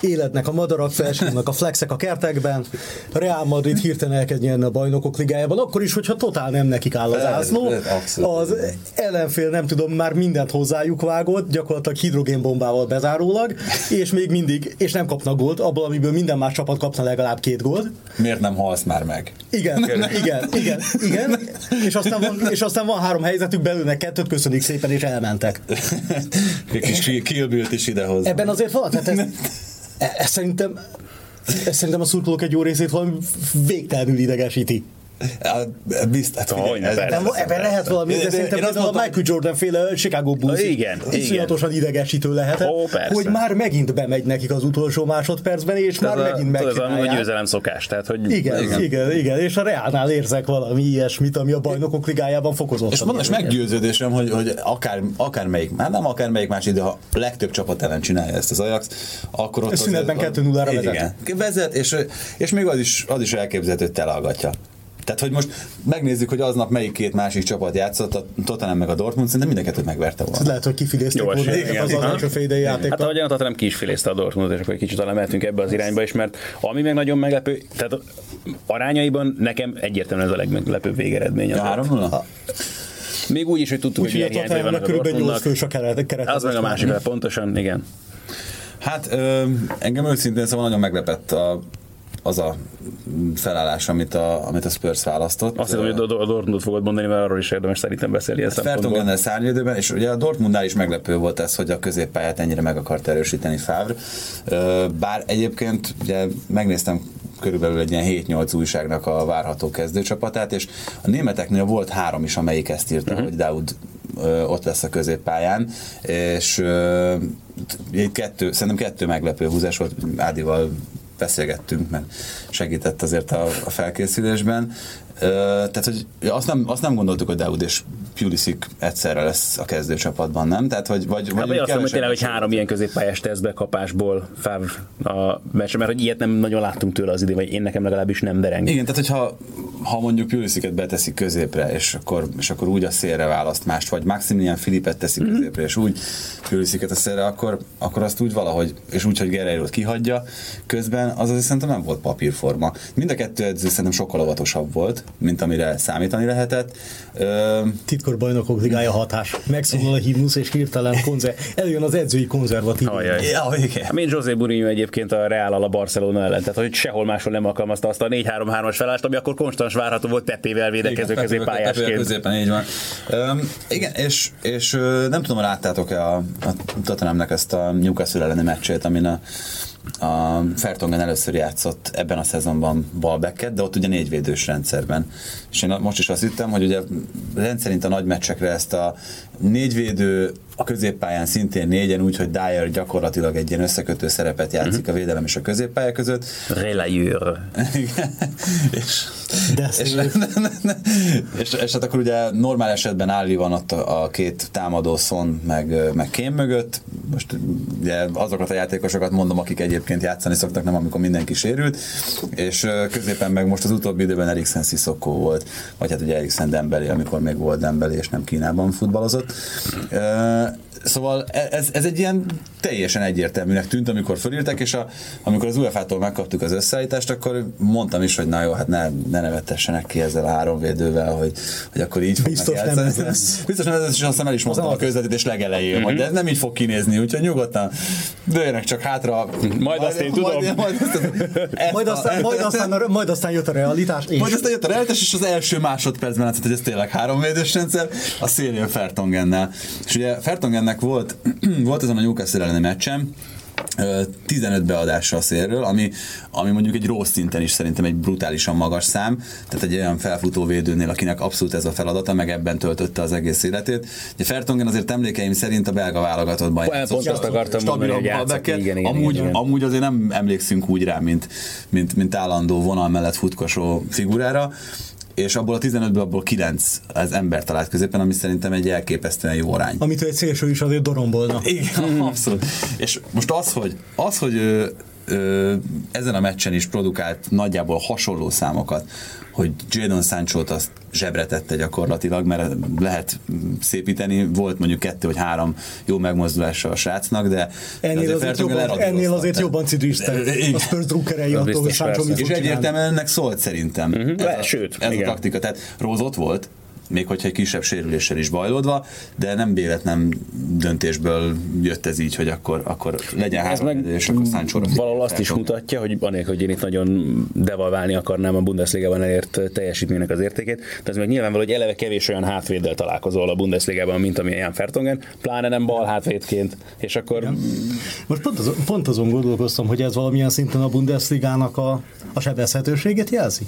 életnek a madarak, felsírnak a flexek a kertekben, Real Madrid hirtelen elkezd nyerni a bajnokok ligájában, akkor is, hogyha totál nem nekik áll az ászló. Az ellenfél nem tudom, már mindent hozzájuk vágott, gyakorlatilag hidrogénbombával bezárólag, és még mindig, és nem kapnak gólt, abból, amiből minden más csapat kapna legalább két gólt. Miért nem halsz már meg? Igen, igen, igen, igen, és aztán, van, és aztán van három helyzetük, belőnek kettőt, köszönik szépen, és elmentek. Egy kis Kill Bill-t is idehoz. Ebben azért van, tehát ez, ez szerintem, ez szerintem a szurkolók egy jó részét valami végtelenül idegesíti. Biztos. Hát. Ebben, lehet valami, de én- szerintem én azt a Michael Jordan féle Chicago Bulls Igen, iszonyatosan idegesítő lehet, Ó, persze. hogy már megint bemegy nekik az utolsó másodpercben, és már Ez a, megint tudod, ez a, megcsinálják. győzelem szokás. Tehát, hogy Igen, igen, igen, igen, és a Reálnál érzek valami ilyesmit, ami a bajnokok ligájában fokozott. És mondom, és meggyőződésem, hogy, hogy akár, akármelyik, már nem akármelyik más ide, ha a legtöbb csapat ellen csinálja ezt az Ajax, akkor ott... Ez szünetben azért- 2-0-ra vezet. Igen, vezet, és, és még az is, az is elképzelhető, hogy telehallgatja. Tehát, hogy most megnézzük, hogy aznap melyik két másik csapat játszott, a Tottenham meg a Dortmund, szerintem mind a kettőt megverte volna. Lehet, hogy kifilézték Jó volna igen. az az első félidei Hát ahogyan a Tottenham ki is filézte a Dortmundot, és akkor egy kicsit talán mehetünk ebbe az irányba is, mert ami meg nagyon meglepő, tehát arányaiban nekem egyértelműen ez a legmeglepőbb végeredmény. A azért. 3-0? Még úgy is, hogy tudtuk, Úgyhogy hogy a milyen hiányzói Tottenhamnek vannak a körülbelül 8 Dortmundnak. fős a keret, keret Az meg a másik, pontosan, igen. Hát ö, engem őszintén szóval nagyon meglepett a, az a felállás, amit a, amit a Spurs választott. Azt hiszem, hogy a Dortmundot fogod mondani, mert arról is érdemes szerintem beszélni ilyen szempontból. Fertongennel szárnyvédőben, és ugye a Dortmundnál is meglepő volt ez, hogy a középpályát ennyire meg akart erősíteni Favre. Bár egyébként ugye megnéztem körülbelül egy ilyen 7-8 újságnak a várható kezdőcsapatát, és a németeknél volt három is, amelyik ezt írta, uh-huh. hogy Daud ott lesz a középpályán, és itt kettő, szerintem kettő meglepő húzás volt, Ádival beszélgettünk, mert segített azért a, a felkészülésben. Tehát, hogy azt nem, azt nem gondoltuk, hogy Daud és Pulisic egyszerre lesz a kezdőcsapatban, nem? Tehát, hogy, vagy, hát, vagy azt mondom, hogy tényleg, hogy három ilyen középpályás tesztbe kapásból Favre a meccs, mert hogy ilyet nem nagyon láttunk tőle az idén, vagy én nekem legalábbis nem dereng. Igen, tehát hogyha ha mondjuk Pulisicet beteszik középre, és akkor, és akkor úgy a szélre választ mást, vagy Maximilian Filipet teszik mm-hmm. középre, és úgy Pulisicet a szélre, akkor, akkor azt úgy valahogy, és úgy, hogy Guerreiro-t kihagyja közben, az azért szerintem nem volt papírforma. Mind a kettő edző szerintem sokkal óvatosabb volt, mint amire számítani lehetett. Ö... Titkor bajnokok ligája hatás. Megszólal a himnusz, és hirtelen konzer... eljön az edzői konzervatív. Ja, igen. Mint José Mourinho egyébként a Real a Barcelona ellen, tehát hogy sehol máshol nem alkalmazta azt a 4-3-3-as felállást, ami akkor konstans várható volt tettével védekező középpályásként. Középen, így van. Um, igen, és, és nem tudom, láttátok-e a, a Tottenhamnek ezt a Newcastle elleni meccsét, amin a a Fertongen először játszott ebben a szezonban balbeket, de ott ugye négyvédős rendszerben. És én most is azt hittem, hogy ugye rendszerint a nagy meccsekre ezt a négyvédő a középpályán szintén négyen, úgyhogy Dyer gyakorlatilag egy ilyen összekötő szerepet játszik uh-huh. a védelem és a középpálya között. Relayeur. és, és, [LAUGHS] és, és, hát akkor ugye normál esetben Áli van ott a, a két támadó Son meg, meg Kém mögött. Most ugye azokat a játékosokat mondom, akik egyébként játszani szoktak, nem amikor mindenki sérült. És középen meg most az utóbbi időben Eriksen Sissoko volt, vagy hát ugye Eriksen Dembeli, amikor még volt Dembeli, és nem Kínában futballozott. Szóval e, ez, ez egy ilyen teljesen egyértelműnek tűnt, amikor fölírtak, és a, amikor az UEFA-tól megkaptuk az összeállítást, akkor mondtam is, hogy na jó, hát ne, ne nevetessenek ki ezzel a három védővel, hogy, hogy akkor így Biztos nem ez lesz. Biztos nem ez és aztán el is mondtam a közvetítés legelején, mm-hmm. hogy ez nem így fog kinézni, úgyhogy nyugodtan dőjenek csak hátra. Majd, majd azt én tudom. Majd, majd, majd, aztán, majd, aztán, majd aztán jött a realitás. És. Majd aztán jött a realitás, és az első másodpercben látszott, hogy ez tényleg három védős rendszer, a szélén Fertongennel. És ugye Fertongennek volt, [CLEARS THROAT] volt azon a Newcastle elleni meccsem, 15 beadása a szélről, ami, ami mondjuk egy rossz szinten is szerintem egy brutálisan magas szám, tehát egy olyan felfutó védőnél, akinek abszolút ez a feladata, meg ebben töltötte az egész életét. Ugye Fertongen azért emlékeim szerint a belga válogatottban játszott. Pont azt akartam mondani, hogy játszott, igen, igen, amúgy, igen. amúgy azért nem emlékszünk úgy rá, mint, mint, mint állandó vonal mellett futkosó figurára és abból a 15-ből abból 9 az ember talált középen, ami szerintem egy elképesztően jó arány. Amit egy szélső is azért dorombolna. Igen, abszolút. És most az, hogy, az, hogy ö, ezen a meccsen is produkált nagyjából hasonló számokat, hogy Jadon sancho azt zsebre tette gyakorlatilag, mert lehet szépíteni, volt mondjuk kettő vagy három jó megmozdulása a srácnak, de ennél azért, azért jobban, ennél azért jobban cidriztek a Spurs drukkerei attól, hogy Sancho mit És egyértelműen ennek szólt szerintem. Uh-huh, ez, a, Sőt, ez igen. a taktika. Tehát Rose ott volt, még hogyha egy kisebb sérüléssel is bajlódva, de nem véletlen döntésből jött ez így, hogy akkor, akkor legyen három meg és akkor Sancho Valahol azt is mutatja, hogy anélkül, hogy én itt nagyon devalválni akarnám a Bundesliga-ban elért teljesítménynek az értékét, de ez meg nyilvánvaló, hogy eleve kevés olyan hátvéddel találkozol a Bundesliga-ban, mint amilyen Jan Fertongen, pláne nem bal hátvédként, és akkor... Ja. Most pont, az, pont azon gondolkoztam, hogy ez valamilyen szinten a Bundesligának a, a sebezhetőséget jelzi.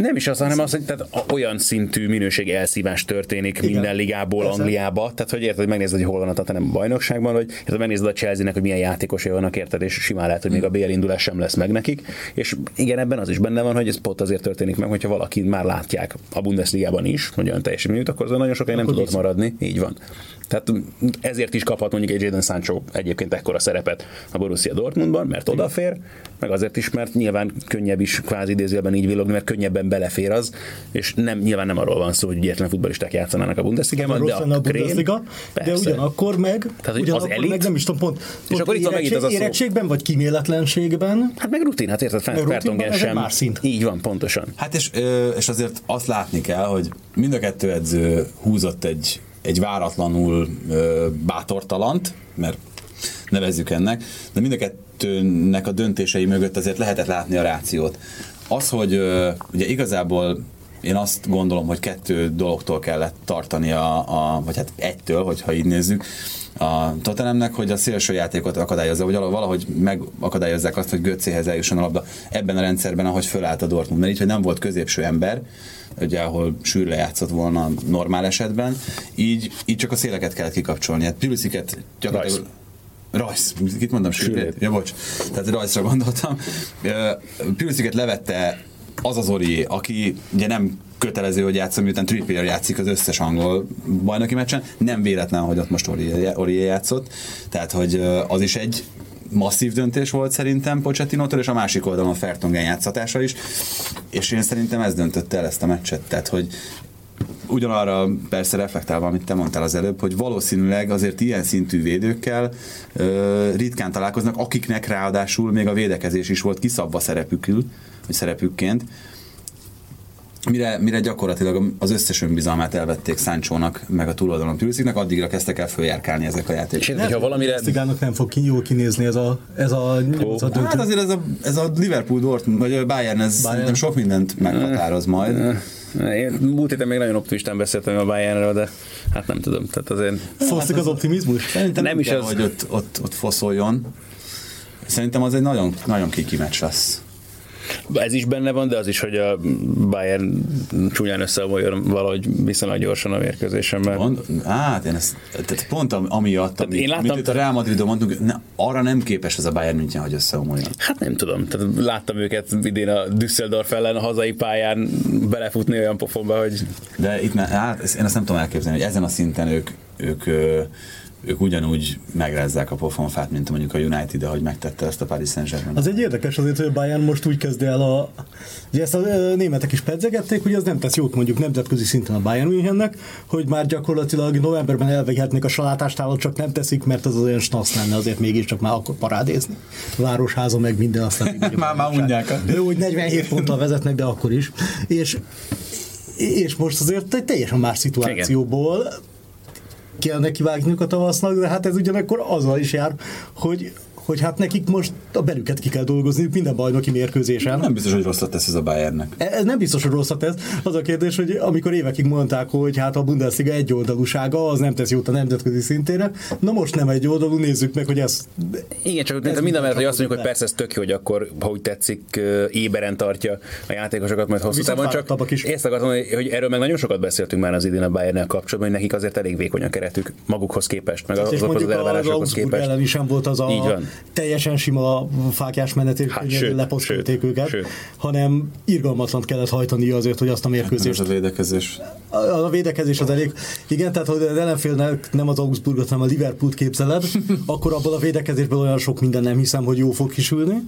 Nem is az, hanem az, hogy tehát olyan szintű minőség elszívás történik Igen. minden ligából Persze. Angliába. Tehát, hogy érted, hogy megnézed, hogy hol van a nem a bajnokságban, hogy érted, megnézed a Chelsea-nek, hogy milyen játékosai vannak, érted, és simán lehet, hogy még a BL indulás sem lesz meg nekik. És igen, ebben az is benne van, hogy ez pont azért történik meg, hogyha valaki már látják a Bundesligában is, hogy olyan teljesítményt, akkor az nagyon sokáig nem tudott maradni. Így van. Tehát ezért is kaphat mondjuk egy Jadon Sancho egyébként ekkora szerepet a Borussia Dortmundban, mert odafér, meg azért is, mert nyilván könnyebb is kvázi idézőjelben így villogni, mert könnyebben belefér az, és nem, nyilván nem arról van szó, hogy egyetlen futballisták játszanának a Bundesligában, de a, a Bundesliga, de ugyanakkor meg, Tehát, ugyanakkor az elit, meg nem is tudom, pont, pont és akkor itt megint az a szó. érettségben, vagy kiméletlenségben. Hát meg rutin, hát érted, Fertongen sem. Más szint. Így van, pontosan. Hát és, és azért azt látni kell, hogy mind a kettő edző húzott egy egy váratlanul bátortalant, mert nevezzük ennek, de mind a kettőnek a döntései mögött azért lehetett látni a rációt. Az, hogy ugye igazából én azt gondolom, hogy kettő dologtól kellett tartani, a, a, vagy hát egytől, hogyha így nézzük, a Tottenhamnek, hogy a szélső játékot akadályozza, vagy valahogy megakadályozzák azt, hogy Götzéhez eljusson a labda ebben a rendszerben, ahogy fölállt a Dortmund. Mert így, hogy nem volt középső ember, ugye, ahol sűrűre játszott volna normál esetben, így, így csak a széleket kellett kikapcsolni. Hát Pulisiket gyakorlatilag... Rajsz, kit mondom, sűrűt? Ja, bocs. Tehát rajzra gondoltam. Pulisiket levette az az Orié, aki ugye nem kötelező, hogy játszom, miután Trippier játszik az összes angol bajnoki meccsen, nem véletlen, hogy ott most Orié játszott, tehát hogy az is egy masszív döntés volt szerintem Pochettinótól, és a másik oldalon Fertongen játszatása is, és én szerintem ez döntötte el ezt a meccset, tehát hogy ugyanarra persze reflektálva, amit te mondtál az előbb, hogy valószínűleg azért ilyen szintű védőkkel ö, ritkán találkoznak, akiknek ráadásul még a védekezés is volt kiszabva szerepükül, vagy szerepükként, mire, mire gyakorlatilag az összes önbizalmát elvették Száncsónak, meg a túloldalon Pülisziknek, addigra kezdtek el följárkálni ezek a játékok. És ha valamire... Szigának nem fog ki jól kinézni ez a, ez a, oh. a Hát azért ez a, ez a Liverpool Dortmund, vagy a Bayern, ez Bayern. szerintem sok mindent meghatároz majd. Én múlt héten még nagyon optimistán beszéltem a Bayernről, de hát nem tudom. Tehát azért... Foszik az optimizmus? Szerintem nem, is kell, az... hogy ott, ott, ott foszoljon. Szerintem az egy nagyon, nagyon kiki meccs lesz. Ez is benne van, de az is, hogy a Bayern csúnyán összeomoljon valahogy viszonylag gyorsan a mérkőzésen. Mert... Mond, hát én ezt, tehát pont amiatt, tehát ami, én láttam, amit a Real Madridon mondtunk, ne, arra nem képes ez a Bayern München, hogy összeomoljon. Hát nem tudom, tehát láttam őket idén a Düsseldorf ellen a hazai pályán belefutni olyan pofonba, hogy... De itt, hát én ezt nem tudom elképzelni, hogy ezen a szinten ők, ők ők ugyanúgy megrázzák a pofonfát, mint mondjuk a United, ahogy megtette ezt a Paris Saint-Germain. Az egy érdekes azért, hogy a Bayern most úgy kezd el a... Ugye ezt a németek is pedzegették, hogy ez nem tesz jót mondjuk nemzetközi szinten a Bayern Münchennek, hogy már gyakorlatilag novemberben elvegetnék a salátástálat, csak nem teszik, mert az olyan snasz lenne azért mégiscsak már akkor parádézni. A városháza meg minden, aztán [LAUGHS] már, már mondják. Jó, hogy 47 ponttal vezetnek, de akkor is. És és most azért egy teljesen más szituációból Igen kellene kivágniuk a tavasznak, de hát ez ugyanakkor azzal is jár, hogy hogy hát nekik most a belüket ki kell dolgozni minden bajnoki mérkőzésen. Nem biztos, hogy rosszat tesz ez a Bayernnek. E, ez nem biztos, hogy rosszat tesz. Az a kérdés, hogy amikor évekig mondták, hogy hát a Bundesliga egy oldalúsága, az nem tesz jót a nemzetközi szintére. Na most nem egy oldalú, nézzük meg, hogy ez. Igen, csak ez minden mellett, hogy azt mondjuk, hogy persze ez tök jó, hogy akkor, ha úgy tetszik, éberen tartja a játékosokat majd hosszú távon. Csak is. ezt akartam, hogy, hogy erről meg nagyon sokat beszéltünk már az idén a Bayern kapcsolatban, hogy nekik azért elég vékony a keretük magukhoz képest, meg az, az, az elvárásokhoz képest. ellen is sem volt az a Így van teljesen sima fákjás menet, és hát, leposztolték őket, sőt. hanem irgalmatlan kellett hajtani azért, hogy azt a mérkőzést... Hát a védekezés. A, a védekezés az elég. Igen, tehát hogy az ellenfélnek nem az Augsburgot, hanem a Liverpoolt képzeled, [LAUGHS] akkor abból a védekezésből olyan sok minden nem hiszem, hogy jó fog kisülni.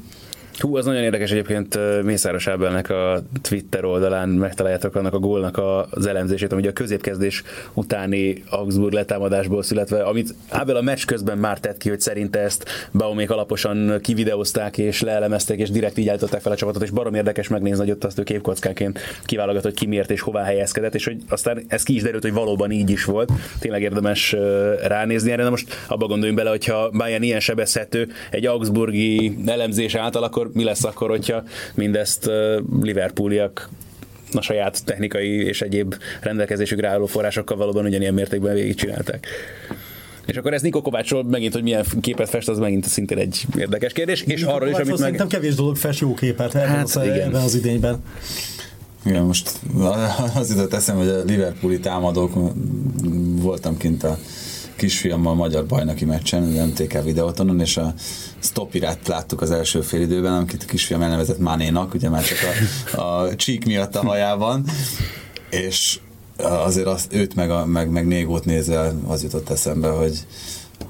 Hú, az nagyon érdekes egyébként Mészáros Ábelnek a Twitter oldalán megtaláljátok annak a gólnak az elemzését, ami a középkezdés utáni Augsburg letámadásból születve, amit Ábel a meccs közben már tett ki, hogy szerinte ezt Baumék alaposan kivideozták és leelemezték, és direkt így állították fel a csapatot, és barom érdekes megnézni, hogy ott azt ő képkockáként kiválogatott, hogy ki miért és hová helyezkedett, és hogy aztán ez ki is derült, hogy valóban így is volt. Tényleg érdemes ránézni erre. Na most abba gondoljunk bele, hogyha Bayern ilyen sebezhető egy Augsburgi elemzés által, akkor mi lesz akkor, hogyha mindezt Liverpooliak a saját technikai és egyéb rendelkezésükre álló forrásokkal valóban ugyanilyen mértékben végigcsinálták. És akkor ez Niko Kovácsról megint, hogy milyen képet fest, az megint szintén egy érdekes kérdés. És arról is, amit meg... Szerintem kevés dolog fest jó képet ebben, hát, az, ebben az idényben. Igen, most [LAUGHS] az jutott eszem, hogy a Liverpooli támadók voltam kint a kisfiammal magyar bajnoki meccsen, az MTK videótonon, és a stopirát láttuk az első fél időben, amit a kisfiam elnevezett Mánénak, ugye már csak a, a csík miatt a hajában, és azért azt, őt meg, a, meg, meg Négót nézve az jutott eszembe, hogy,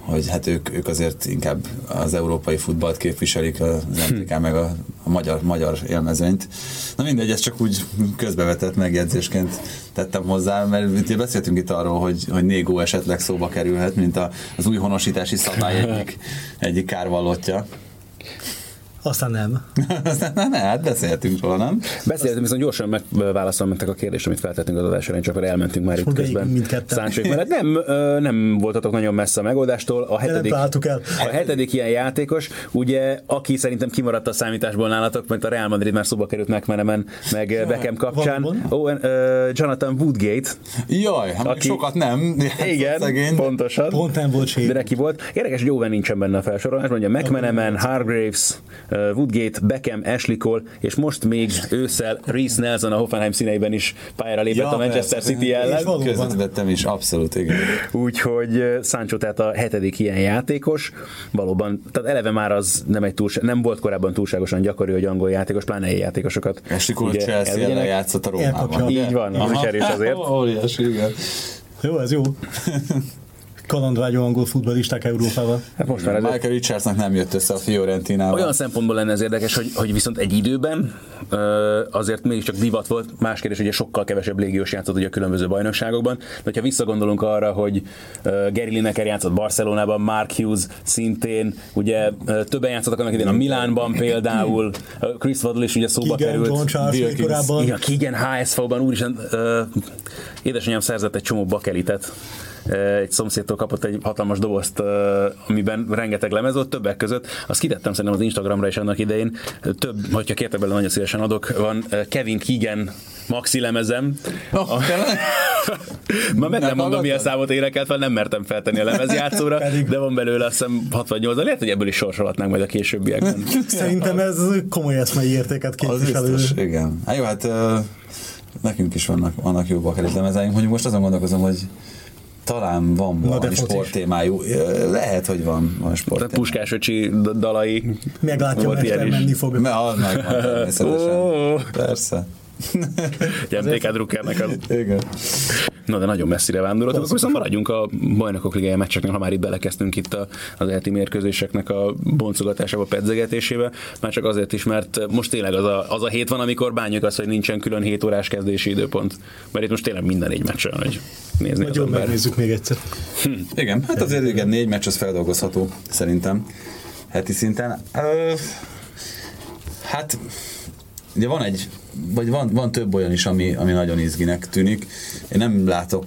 hogy hát ők, ők azért inkább az európai futballt képviselik, az MTK meg a, a magyar, magyar élmezőnyt. Na mindegy, ez csak úgy közbevetett megjegyzésként tettem hozzá, mert itt beszéltünk itt arról, hogy, hogy Négó esetleg szóba kerülhet, mint a, az új honosítási szabály egyik, egyik kárvallottja. Aztán nem. [LAUGHS] Aztán nem, hát beszéltünk róla, nem? Beszéltünk, viszont gyorsan megválaszolom a kérdést, amit feltettünk az adás csak akkor elmentünk már itt közben. Száncsék mellett. Nem, nem voltatok nagyon messze a megoldástól. A hetedik, el. a hetedik ilyen játékos, ugye, aki szerintem kimaradt a számításból nálatok, mert a Real Madrid már szóba került McManaman, meg Beckham kapcsán. Owen, uh, Jonathan Woodgate. Jaj, hát aki, sokat nem. [LAUGHS] Igen, szegény. pontosan. Pont nem volt De neki volt. Érdekes, hogy Owen nincsen benne a felsorolásban, ugye McManaman, Hargraves, Woodgate, Beckham, Ashley Cole, és most még ősszel Reese Nelson a Hoffenheim színeiben is pályára lépett a Manchester persze. City ellen. És valóban. Közvetítettem is, abszolút, igen. Úgyhogy Sancho tehát a hetedik ilyen játékos, valóban, tehát eleve már az nem, egy túlság, nem volt korábban túlságosan gyakori, hogy angol játékos, pláne ilyen játékosokat. Ashley Cole Chelsea ellen játszott a Rómában. Így van, Aha. úgy erős azért. Óriási, igen. Jó, ez jó. [LAUGHS] Kalandvágyó angol futballisták Európában. Hát most már Michael Richardsnak nem jött össze a Fiorentinával. Olyan szempontból lenne ez érdekes, hogy, hogy viszont egy időben azért mégiscsak divat volt, más kérdés, hogy sokkal kevesebb légiós játszott ugye a különböző bajnokságokban, de ha visszagondolunk arra, hogy Gary Lineker játszott Barcelonában, Mark Hughes szintén, ugye többen játszottak annak idején a Milánban például, Chris Waddle is ugye szóba Keegan, került. John Charles Wilkins. korábban. Igen, Kigen HSV-ban úristen, édesanyám szerzett egy csomó bakelitet, egy szomszédtól kapott egy hatalmas dobozt, amiben rengeteg lemez volt, többek között. Azt kitettem szerintem az Instagramra is annak idején. Több, hogyha kértek belőle, nagyon szívesen adok. Van Kevin Keegan maxi lemezem. Oh, tényleg? [LAUGHS] Ma meg nem mondom, milyen számot énekelt, fel nem mertem feltenni a lemezjátszóra, [LAUGHS] de van belőle azt hiszem 68 lehet, hogy ebből is sorsolhatnánk majd a későbbiekben. [LAUGHS] Szerintem ez komoly eszmei értéket Az képviselő. biztos, igen. Hát jó, hát ö, nekünk is vannak, vannak jó bakelit lemezeink, mondjuk most azon gondolkozom, hogy talán van de valami sporttémájú. Lehet, hogy van, van Tehát sporttémájú. Puskás öcsi dalai. Meglátja, is. menni fog. Mert az meg van természetesen. Ó. Persze. Egy MTK drukkernek az. Igen. Na, de nagyon messzire vándoroltunk, akkor viszont maradjunk a bajnokok ligája meccseknél, ha már itt belekezdtünk itt a, az elti mérkőzéseknek a boncogatásába, pedzegetésébe, már csak azért is, mert most tényleg az a, az a hét van, amikor bánjuk azt, hogy nincsen külön 7 órás kezdési időpont. Mert itt most tényleg minden egy meccsen, hogy nézni Nagyon megnézzük még egyszer. Igen, hát azért igen, négy meccs az feldolgozható, szerintem, heti szinten. Hát, ugye van egy, vagy van, van több olyan is, ami, ami nagyon izginek tűnik. Én nem látok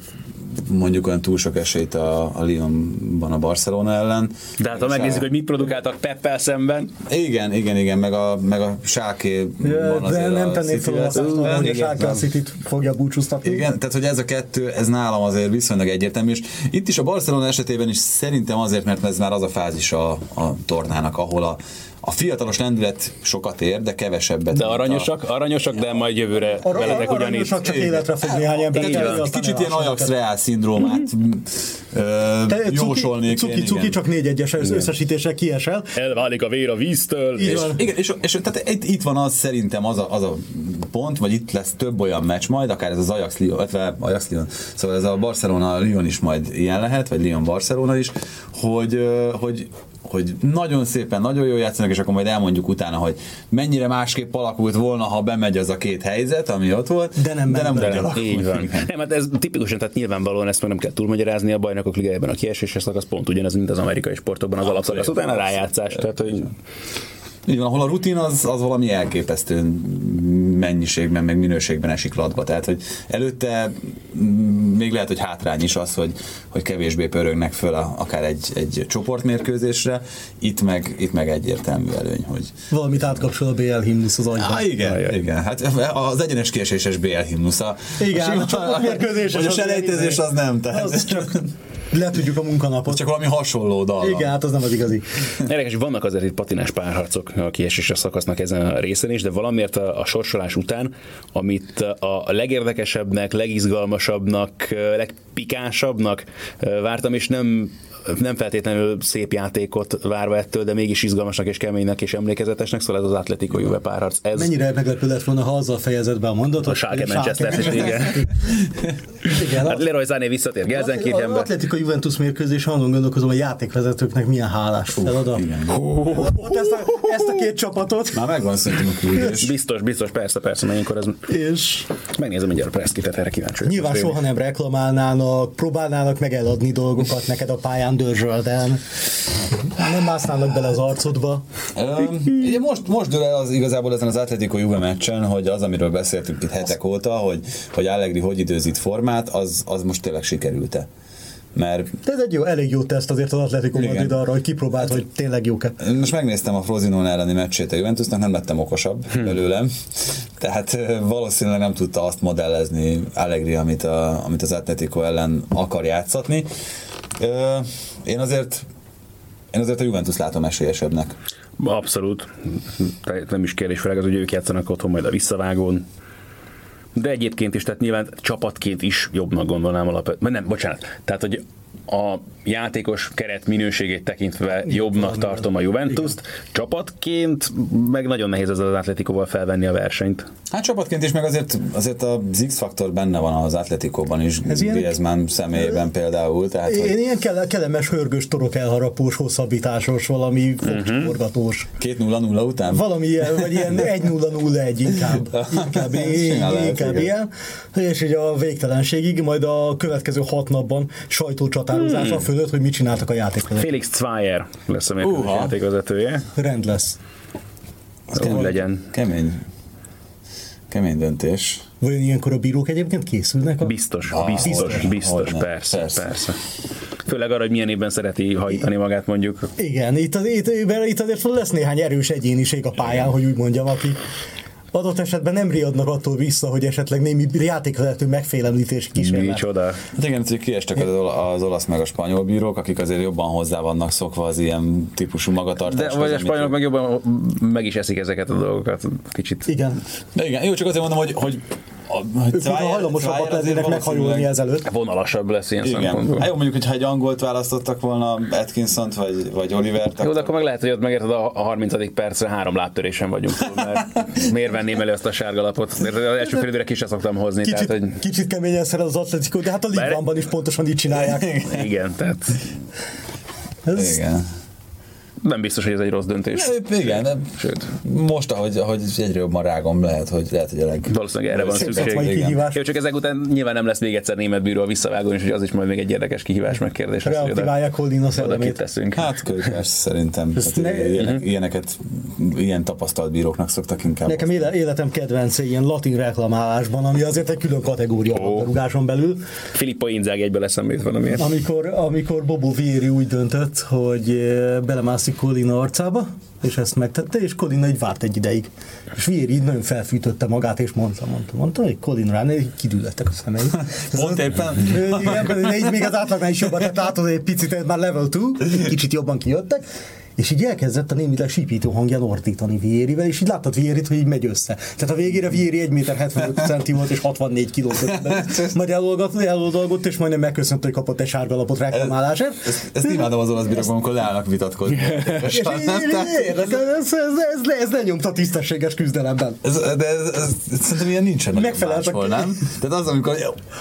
mondjuk olyan túl sok esélyt a, a Lyonban a Barcelona ellen. De hát ha megnézzük, hogy mit produkáltak Peppel szemben, Igen, igen, igen, meg a, meg a Sáké van De azért nem a tennék fel a számot, hogy a Sáke a nem. City-t fogja búcsúztatni. Igen, tehát hogy ez a kettő, ez nálam azért viszonylag egyértelmű, és itt is a Barcelona esetében is szerintem azért, mert ez már az a fázis a, a tornának, ahol a, a fiatalos lendület sokat ér, de kevesebbet. de aranyosak, aranyosak, de majd jövőre Arra, veletek ugyanígy. csak csak életre fog néhány ember. Kicsit ilyen Ajax. Real szindrómát cuki- jósolnék Cuki, cuki, csak négy egyes összesítésre kiesel. Elválik a vér a víztől. Igen, és, és tehát itt, itt van az szerintem az a, az a pont, vagy itt lesz több olyan meccs majd, akár ez az Ajax Lyon, illetve Ajax Lyon, szóval ez a Barcelona Lyon is majd ilyen lehet, vagy Lyon Barcelona is, hogy, hogy hogy nagyon szépen, nagyon jól játszanak, és akkor majd elmondjuk utána, hogy mennyire másképp alakult volna, ha bemegy az a két helyzet, ami ott volt, De nem de nem alakult. Így van. Igen. Nem, hát ez tipikusan, tehát nyilvánvalóan ezt meg nem kell túlmagyarázni a bajnokok ligájában a kieséses szakasz pont ugyanaz, mint az amerikai sportokban az alapszakasz után a rájátszás. Tehát, hogy Így van, ahol a rutin az, az valami elképesztő mennyiségben, meg minőségben esik latba. Tehát, hogy előtte mm, még lehet, hogy hátrány is az, hogy, hogy kevésbé pörögnek föl a, akár egy, egy csoportmérkőzésre, itt meg, itt meg egyértelmű előny, hogy Valamit átkapcsol a BL himnusz az agyba. Ah, igen, igen. Hát az egyenes kieséses BL himnusza. Igen, a, a csoportmérkőzés Vagy a az- selejtezés az nem, tehát Az csak letudjuk a munkanapot. csak valami hasonló dal. Igen, hát az nem az igazi. Érdekes, vannak azért itt patinás párharcok a kiesésre szakasznak ezen a részen is, de valamiért a, a sorsolás után, amit a legérdekesebbnek, legizgalmasabbnak, legpikánsabbnak vártam, és nem nem feltétlenül szép játékot várva ettől, de mégis izgalmasnak és keménynek és emlékezetesnek, szóval ez az Atletico Juve párharc. Ez Mennyire meglepő lett volna, ha azzal fejezed be a mondatot. A Schalke Manchester City, igen. igen. Hát Leroy Sané visszatér Az Gelsenkirchenbe. Atletico Juventus mérkőzés, azon gondolkozom, a játékvezetőknek milyen hálás feladat. Ezt, a, ezt a két csapatot, Már megvan szerintem a küldés. Biztos, biztos, persze, persze, mert ilyenkor ez... és Megnézem mindjárt a preszkitet, erre kíváncsi nyilván soha nem reklamálnának, próbálnának meg eladni dolgokat neked a pályán dörzsölden. Nem másznának bele az arcodba. Ugye most, most dől el az igazából ezen az Atletico Juve meccsen, hogy az, amiről beszéltünk itt hetek óta, hogy, hogy Allegri hogy időzít formát, az, az most tényleg sikerült-e. Mert De ez egy jó, elég jó teszt azért az Atletico. Madrid arra, hogy kipróbált, hogy tényleg jók-e. most megnéztem a Frosinone elleni meccsét a Juventusnak, nem lettem okosabb Hm. belőlem. Tehát valószínűleg nem tudta azt modellezni Allegri, amit, a, amit az Atletico ellen akar játszatni. Én azért én azért a Juventus látom esélyesebbnek. Abszolút. Nem is kérdés, főleg az, hogy ők játszanak otthon majd a visszavágón. De egyébként is, tehát nyilván csapatként is jobbnak gondolnám alapvetően. Nem, bocsánat. Tehát, hogy a játékos keret minőségét tekintve jobbnak tartom a Juventus-t, csapatként meg nagyon nehéz ez az Atletikóval felvenni a versenyt. Hát csapatként is, meg azért, azért az X-faktor benne van az Atletikóban is, Ez ilyen- Griezmann személyében például. Tehát, Én hogy ilyen kele- kellemes, hörgős, torok elharapós, hosszabbításos, valami Mhm. fogcsiporgatós. 2-0-0 után? Valami ilyen, vagy ilyen [LAUGHS] 1-0-0-1 inkább. [LAUGHS] Inkább, inkább igen. ilyen. És így a végtelenségig, majd a következő hat napban sajtócsatározása Hmm. fölött, hogy mit csináltak a játékvezetők. Felix Zweier lesz a Uha. játékvezetője. Rend lesz. Úgy legyen. Kemény. Kemény döntés. Vajon ilyenkor a bírók egyébként készülnek? A... Biztos, Ah, biztos, biztos, hogyne. persze, Persze. persze. Főleg arra, hogy milyen évben szereti hajítani magát mondjuk. Igen, itt, az- itt, itt azért lesz néhány erős egyéniség a pályán, hogy úgy mondjam, aki adott esetben nem riadnak attól vissza, hogy esetleg némi játékvezető megfélemlítés kísérlet. Micsoda. Hát igen, hogy kiestek az, az olasz meg a spanyol bírók, akik azért jobban hozzá vannak szokva az ilyen típusú De magatartáshoz. vagy a spanyolok meg jobban meg is eszik ezeket a dolgokat. Kicsit. Igen, De igen, jó, csak azért mondom, hogy, hogy a, hogy ők Zweyer- hajlamosabbak lennének meghajolni ezelőtt. Vonalasabb lesz ilyen Igen. szempontból. Hát jó, mondjuk, hogyha egy angolt választottak volna, Atkinson-t vagy, vagy Olivert, Jó, de akkor meg lehet, hogy ott megérted a a 30. percre három lábtörésen vagyunk túl, mert miért venném elő azt a sárga lapot? Mert az első fél időre ki sem szoktam hozni, Kicsit, tehát hogy kicsit keményen szeret az Atletico, de hát a Ligvanban is pontosan így csinálják. igen, tehát Ez, Igen. Nem biztos, hogy ez egy rossz döntés. Igen, de Sőt, most, ahogy, ahogy egyre jobban rágom, lehet, hogy lehet, hogy a leg... valószínűleg erre van szükség. Jó, csak ezek után nyilván nem lesz még egyszer német bíró a visszavágón, és hogy az is majd még egy érdekes kihívás, meg kérdés. lesz, hogy oda- Reaktiválják Holdina szellemét. kiteszünk. Hát kölykás szerintem. Hát, ne- ilyenek, ilyeneket, ilyen tapasztalt bíróknak szoktak inkább. Nekem éle- életem kedvence ilyen latin reklamálásban, ami azért egy külön kategória a labdarúgáson belül, Filippo Inzaghi egyből eszembe jut valamiért. amikor, amikor Bobo Vieri úgy döntött, hogy eh, belemászik Colina arcába, és ezt megtette, és Colina így várt egy ideig. És Vieri így nagyon felfűtötte magát, és mondta, mondta, mondta, hogy Colin rá, így kidüllettek a szemei. [LAUGHS] Pont éppen. Igen, így még az átlagnál is jobban, tehát hogy egy picit már level 2, egy kicsit jobban kijöttek, és így elkezdett a némileg sípító hangján ordítani Vierivel, és így láttad Vierit, hogy így megy össze. Tehát a végére Vieri 1 méter 75 centi volt, és 64 kiló. [LAUGHS] Majd eloldalgott, eloldalgott, és majdnem megköszönt, hogy kapott egy sárga lapot reklamálásért. Ezt, ezt imádom az olasz bírókban, amikor leállnak vitatkozni. És ez, ez, ez, lenyomta tisztességes küzdelemben. Ez, de ez, ez, szerintem ilyen nincsen Megfeleltek. máshol, nem? Tehát az, amikor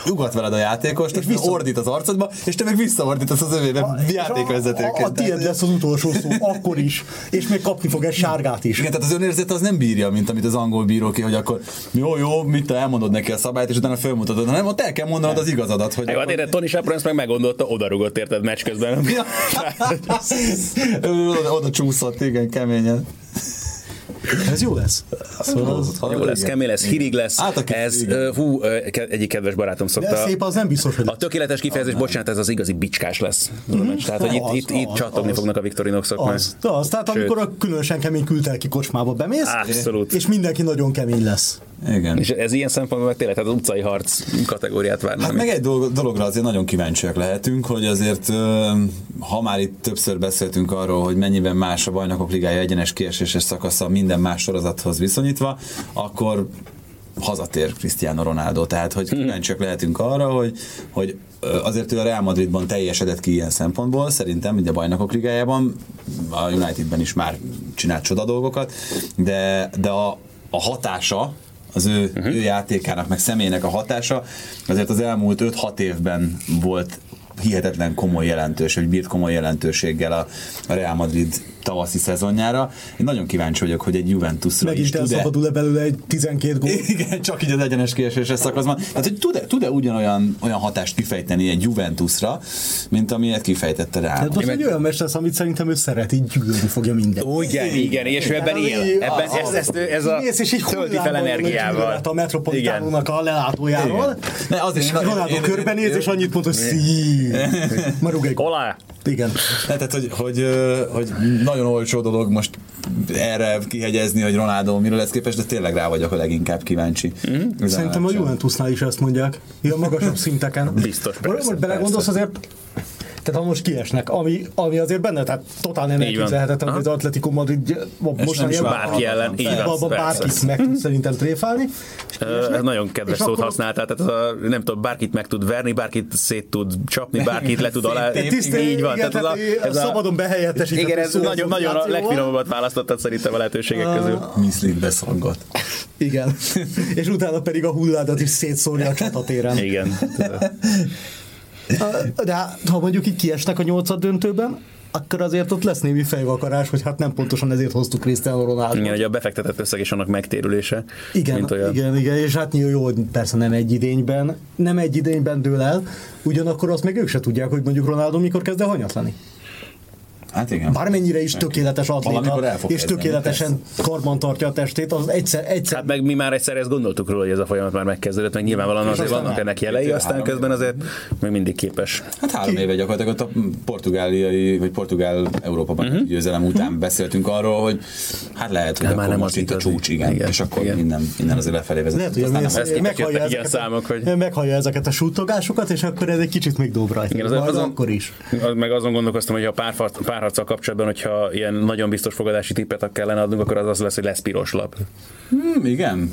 ugat veled a játékos, és ordít az arcodba, és te meg visszaordítasz az övébe játékvezetőként. A, a, a tiéd lesz az utolsó szó, akkor is. És még kapni fog egy sárgát is. Igen, tehát az önérzet az nem bírja, mint amit az angol bíró ki, hogy akkor jó, jó, mit te elmondod neki a szabályt, és utána felmutatod, hanem ott el kell mondanod az igazadat, hogy Jó, hát érted, Tony ezt meg meggondolta, odarugott érted meccs közben. [LAUGHS] Oda csúszott, igen, keményen. Ez jó lesz. Szóval az, Jó lesz, kemény lesz, hirig lesz. Át a kis- Ez, igen. hú, egyik kedves barátom de szokta. szép az nem biztos, hogy A tökéletes kifejezés, bocsánat, ez az igazi bicskás lesz. Tehát, hogy itt, Az, itt, itt az. fognak a Viktorinoxok. mert- az. az. Tehát amikor a különösen kemény küldtelki kocsmába bemész, Abszolút. és mindenki nagyon kemény lesz. Igen. És ez ilyen szempontból meg tényleg, tehát az utcai harc kategóriát várnám. Hát meg egy dolog, dologra azért nagyon kíváncsiak lehetünk, hogy azért, ha már itt többször beszéltünk arról, hogy mennyiben más a bajnokok ligája egyenes kieséses szakasza minden más sorozathoz viszonyítva, akkor hazatér Cristiano Ronaldo. Tehát, hogy kíváncsiak lehetünk arra, hogy, hogy azért ő a Real Madridban teljesedett ki ilyen szempontból, szerintem, ugye a bajnokok ligájában, a Unitedben is már csinált csoda dolgokat, de, de a, a hatása, az ő, uh-huh. ő játékának, meg személynek a hatása, azért az elmúlt 5-6 évben volt hihetetlen komoly jelentős, vagy bírt komoly jelentőséggel a, a Real Madrid tavaszi szezonjára. Én nagyon kíváncsi vagyok, hogy egy Juventusra is Megint tud-e elszabadul-e belőle egy 12 gól. [LAUGHS] igen, csak így az egyenes kieséses szakaszban. Tehát, hogy tud-e, tud-e ugyanolyan olyan hatást kifejteni egy Juventusra, mint amilyet kifejtette rá? Hát most egy olyan meccs lesz, amit szerintem ő szeret, így gyűlölni fogja minden. Ó, igen, igen, és ő ebben él. Ebben, ez, ez, ez a és így tölti fel energiával. A Metropolitánónak a lelátójáról. Ne, azért És én- Ronaldo körbenéz, és annyit mond, hogy szí. Marug egy gól. Olá! Igen. Tehát, hogy, hogy, ö, hogy nagyon olcsó dolog most erre kihegyezni, hogy Ronaldo mire lesz képes, de tényleg rá vagyok a leginkább kíváncsi. Mm. Szerintem a Juventusnál is ezt mondják. Ilyen magasabb szinteken. Biztos, Most persze, belegondolsz azért, Tehát ha most kiesnek, ami, ami azért benne, tehát totál nem elképzelhetetlen, hogy az Atletico Madrid most nem is bárki ellen, így van, bárkit meg tud szerintem tréfálni. Ö, nagyon kedves szót használtál, tehát ez a, nem tudom, bárkit meg tud verni, bárkit szét tud csapni, bárkit le tud alá. Így van. tehát tehát a, szabadon behelyettesített. igen, ez nagyon, nagyon a legfinomabbat választottad szerintem a lehetőségek közül. Miszlit beszaggat. Igen. [LAUGHS] És utána pedig a hulládat is szétszórja a csatatéren. Igen. [LAUGHS] De hát, ha mondjuk így kiesnek a nyolcad döntőben, akkor azért ott lesz némi fejvakarás, hogy hát nem pontosan ezért hoztuk Cristiano Ronaldo. Igen, hogy a befektetett összeg és annak megtérülése. Igen, mint olyan. igen, igen, és hát jó, hogy persze nem egy idényben, nem egy idényben dől el, ugyanakkor azt meg ők se tudják, hogy mondjuk Ronaldo mikor kezd el hanyatlani. Hát igen. Bármennyire is tökéletes atléta, és tökéletesen karban tartja a testét, az egyszer, egyszer Hát meg mi már egyszer ezt gondoltuk róla, hogy ez a folyamat már megkezdődött, meg nyilvánvalóan azért aztán vannak ennek jelei, aztán közben azért még mindig képes. Hát három éve gyakorlatilag ott a portugáliai, vagy portugál Európában uh-huh. győzelem után beszéltünk arról, hogy hát lehet, hogy Hát akkor már nem most az itt a igazi. csúcs, igen, Igen, és akkor igen. Innen, innen azért lefelé vezet. lehet, hogy a Aztán nem ezt meghallja ezeket, számok, hogy- meghallja ezeket a sútogásokat, és akkor ez egy kicsit még dob rajta. Igen, az- azon- akkor is. Az- Meg azon gondolkoztam, hogy a párharc, párharccal kapcsolatban, hogyha ilyen nagyon biztos fogadási tippet kellene adnunk, akkor az az lesz, hogy lesz piros lap. Hmm, igen.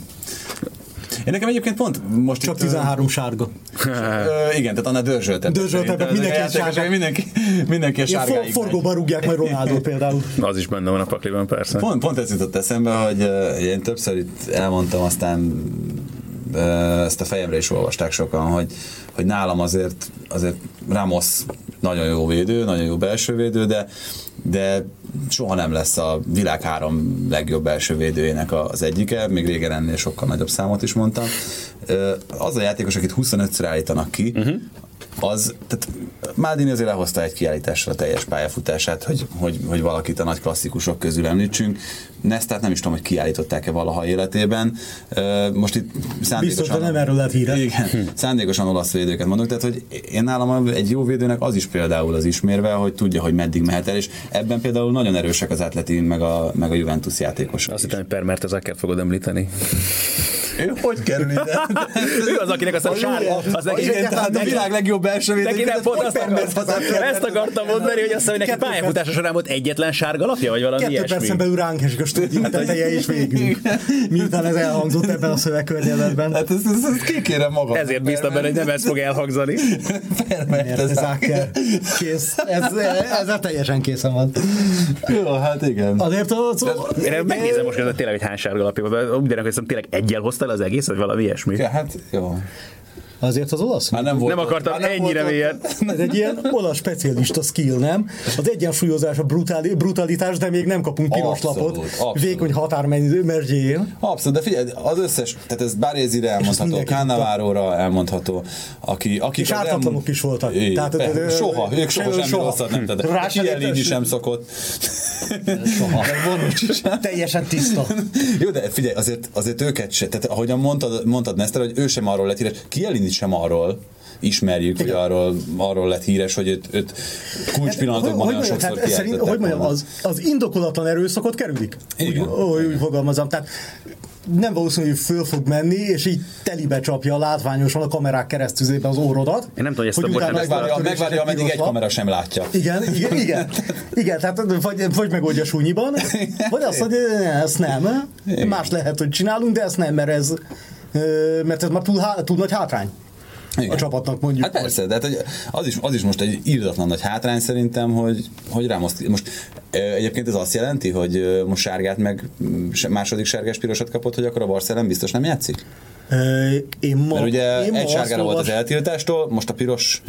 Én nekem egyébként pont most Csak itt, 13 sárga. [LAUGHS] Ö, igen, tehát annál dörzsöltem. Dörzsöltebbek, mindenki egy sárga. mindenki, mindenki a Ilyen for, forgóba rúgják majd Ronaldo például. [LAUGHS] Az is benne van a pakliban, persze. Pont, pont ez jutott eszembe, hogy uh, én többször itt elmondtam, aztán uh, ezt a fejemre is olvasták sokan, hogy, hogy nálam azért, azért Ramos nagyon jó védő, nagyon jó belső védő, de, de soha nem lesz a világ három legjobb belső védőjének az egyike, még régen ennél sokkal nagyobb számot is mondtam. Az a játékos, akit 25-ször állítanak ki, uh-huh az, tehát Maldini azért lehozta egy kiállításra a teljes pályafutását, hogy, hogy, hogy valakit a nagy klasszikusok közül említsünk. Nestát nem is tudom, hogy kiállították-e valaha életében. Most itt szándékosan... Biztos, nem erről lett híre. Igen, szándékosan olasz védőket mondok, tehát hogy én nálam egy jó védőnek az is például az ismérve, hogy tudja, hogy meddig mehet el, és ebben például nagyon erősek az Atleti meg a, meg a Juventus játékosok. Azt hittem, hogy Per Mertezakert fogod említeni. Ő hogy kerül ide? ő az, akinek aztán sárga. Az neki, Igen, tehát a világ legjobb belső Neki nem pont hogy azt, ezt akartam mondani, hogy azt mondja, hogy neki pályafutása során volt egyetlen sárga lapja, vagy valami Kettő percen ilyesmi. belül ránk esik a stúdió teteje, és végül. Miután ez elhangzott ebben a szövegkörnyezetben. Hát ezt, ezt, ezt kikérem magam. Ezért bíztam benne, hogy nem ez fog elhangzani. Mertesacker. Kész. Ez, ezzel teljesen készen van. Jó, hát igen. Azért az... Én megnézem most közben tényleg, hogy hány sárga lapja. Úgy hogy tényleg egyel hoztál az egész, vagy valami ilyesmi. Ja, hát jó. Azért az olasz? Már nem volt Nem akartam már nem ennyire. Hát mélyen. Ez egy ilyen olasz specialista skill, nem? Az egyensúlyozás, a brutali, brutalitás, de még nem kapunk piros Abszolút, lapot. abszolút. Vékony határmezgyén. Abszolút, de figyelj, az összes, tehát ez Bárézire elmondható, Cannavaróra elmondható, aki, akik És ártatlanok is voltak. Igen, Tehát, Tehát, ö, soha, ők soha semmi soha. rosszat nem tettek. Rá Rá se Chiellini léptes- sem szokott. Soha. Teljesen tiszta. Jó, de figyelj, azért, azért őket se, tehát ahogyan mondtad, mondtad Neszter, hogy ő sem arról lett híres, Chiellini sem arról ismerjük, hogy arról, arról lett híres, hogy őt, őt kulcspillanatokban hogy, olyan mondjam, sokszor hát szerint, hogy mondjam, volna. az, az indokolatlan erőszakot kerülik? Igen. Úgy, úgy fogalmazom. Tehát nem valószínű, hogy föl fog menni, és így telibe csapja látványosan a kamerák keresztüzében az órodat. Én nem tudom, hogy ezt a- bocsánat, Megvárja, a megvárja, törésre ameddig egy kamera sem látja. Igen, igen, igen. [LAUGHS] Igen, tehát vagy, vagy megoldja súnyiban, vagy azt mondja, hogy ezt nem. Más lehet, hogy csinálunk, de ezt nem, mert ez, mert ez már túl, há- túl nagy hátrány. A csapatnak mondjuk. Hát persze, de hát az, is, az is most egy írdatlan nagy hátrány szerintem, hogy, hogy Ramos, most ö, egyébként ez azt jelenti, hogy most sárgát meg második sárgás pirosat kapott, hogy akkor a Barcelona biztos nem játszik? Én ma, Mert ugye én ma egy azt sárgára volt az olvas- eltiltástól, most a piros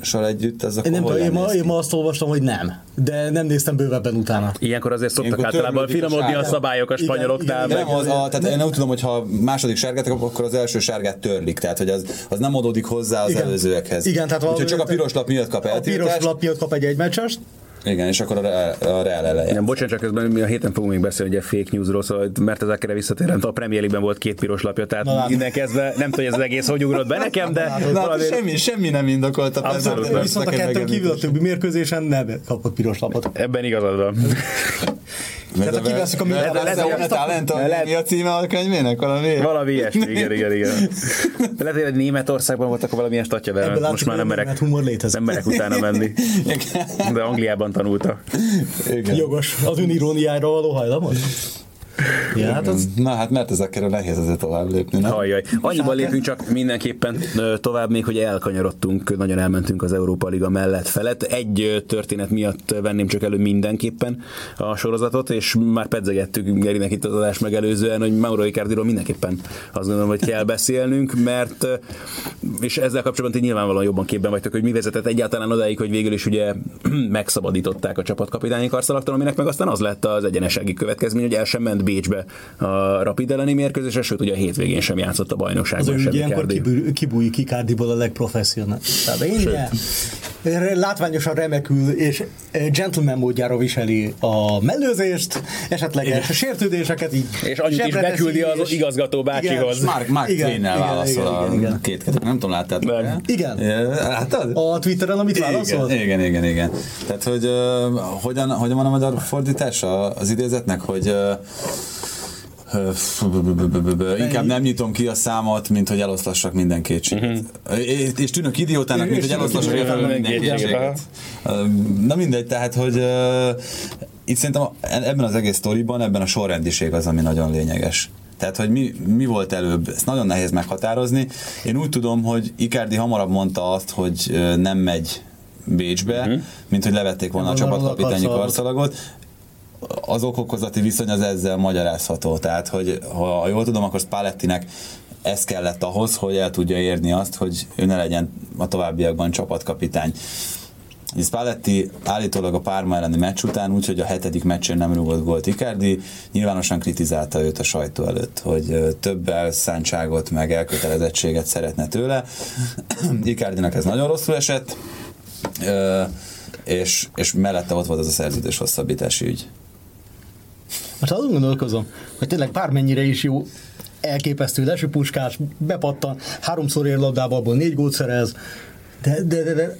sor együtt, ez akkor Én, nem, hol tudom, én, ma, én ma azt olvastam, hogy nem, de nem néztem bővebben utána. Ilyenkor azért szoktak Ilyenkor általában a finomodni a sárga. szabályok a Igen, spanyoloknál. igen, De meg- nem, az, a, tehát én nem tudom, hogy ha második sárgát akkor az első sárgát törlik, tehát hogy az, az nem adódik hozzá az Igen. előzőekhez. Igen, tehát Úgyhogy csak a piros lap miatt kap A piros eltiltást. lap miatt kap egy egymecsest, Igen, és akkor a, Real- a Real eleje. Nem, bocsánat, csak közben mi a héten fogunk még beszélni ugye fake newsról, szóval mert ezekre visszatérem, a Premier League-ben volt két piros lapja, tehát Na, látod. innen kezdve nem hogy ez az egész hogy ugrott be nekem, de Na, hát valamiért- semmi, semmi nem indokolta. persze, Abszolút nem. viszont a kettőn kívül a többi mérkőzésen nem kapott piros lapot. ebben igazad van. [LAUGHS] Tehát ha kiveszünk a mi talent, mi a címe a könyvének? Valami? Valami ilyesmi, igen, igen, igen. Lehet, hogy Németországban volt akkor valamilyen statja, de Ebből most már nem merek, humor létezik. nem merek utána menni. De Angliában tanulta. Igen. Jogos. Az öniróniára való hajlamod? Ja, hát az... Na hát mert ezekkel nehéz azért tovább lépni, nem? Ajjaj. Annyiban lépünk csak mindenképpen tovább még, hogy elkanyarodtunk, nagyon elmentünk az Európa Liga mellett felett. Egy történet miatt venném csak elő mindenképpen a sorozatot, és már pedzegettük Gerinek itt az adás megelőzően, hogy Mauro Icardiról mindenképpen azt gondolom, hogy kell beszélnünk, mert és ezzel kapcsolatban ti nyilvánvalóan jobban képben vagytok, hogy mi vezetett egyáltalán odáig, hogy végül is ugye [CLEARS THROAT] megszabadították a csapatkapitányi karszalaktól, aminek meg aztán az lett az egyenesági következmény, hogy el sem ment Bécsbe a Rapid elleni mérkőzésre, sőt ugye a hétvégén sem játszott a Az bajnokságban ugye ilyenkor kibújik Icardiból a legprofesszionális. Tehát ennyire látványosan remekül és eh, gentleman módjára viseli a mellőzést, esetleges sértődéseket így. És annyit is beküldi az és- igazgató bácsihoz. Igen. Mark, Mark Igen, igen, válaszol igen, igen, igen. két. Nem tudom, láttad? Nem. Igen. Láttad? A Twitteren, amit válaszolt? Igen, igen, igen, igen. Tehát, hogy uh, hogyan, hogyan van a magyar fordítása az idézetnek, hogy uh, inkább nem nyitom ki a számot, mint hogy eloszlassak minden kétséget. És- És tűnök idiótának, mint hogy eloszlassak minden kétséget. Na mindegy, tehát, hogy itt szerintem ebben az egész sztoriban, ebben a sorrendiség az, ami nagyon lényeges. Tehát, hogy mi, mi volt előbb, ezt nagyon nehéz meghatározni. Én úgy tudom, hogy Icardi hamarabb mondta azt, hogy nem megy Bécsbe, uh-huh. mint hogy levették volna Nem a csapatkapitányi karszalagot. Az okokozati viszony az ezzel magyarázható. Tehát, hogy ha jól tudom, akkor Spallettinek ez kellett ahhoz, hogy el tudja érni azt, hogy ő ne legyen a továbbiakban csapatkapitány. Spalletti állítólag a Párma elleni meccs után, úgyhogy a hetedik meccsen nem rúgott gólt Icardi, nyilvánosan kritizálta őt a sajtó előtt, hogy több elszántságot, meg elkötelezettséget szeretne tőle. [CLEARS THROAT] Icardinak ez nagyon rosszul esett, és, és mellette ott volt az a szerződés hosszabbítási ügy. Most azon gondolkozom, hogy tényleg bármennyire is jó, elképesztő lesőpuskás, bepattan, háromszor ér labdába, abból négy gólt szerez, de, de, de, de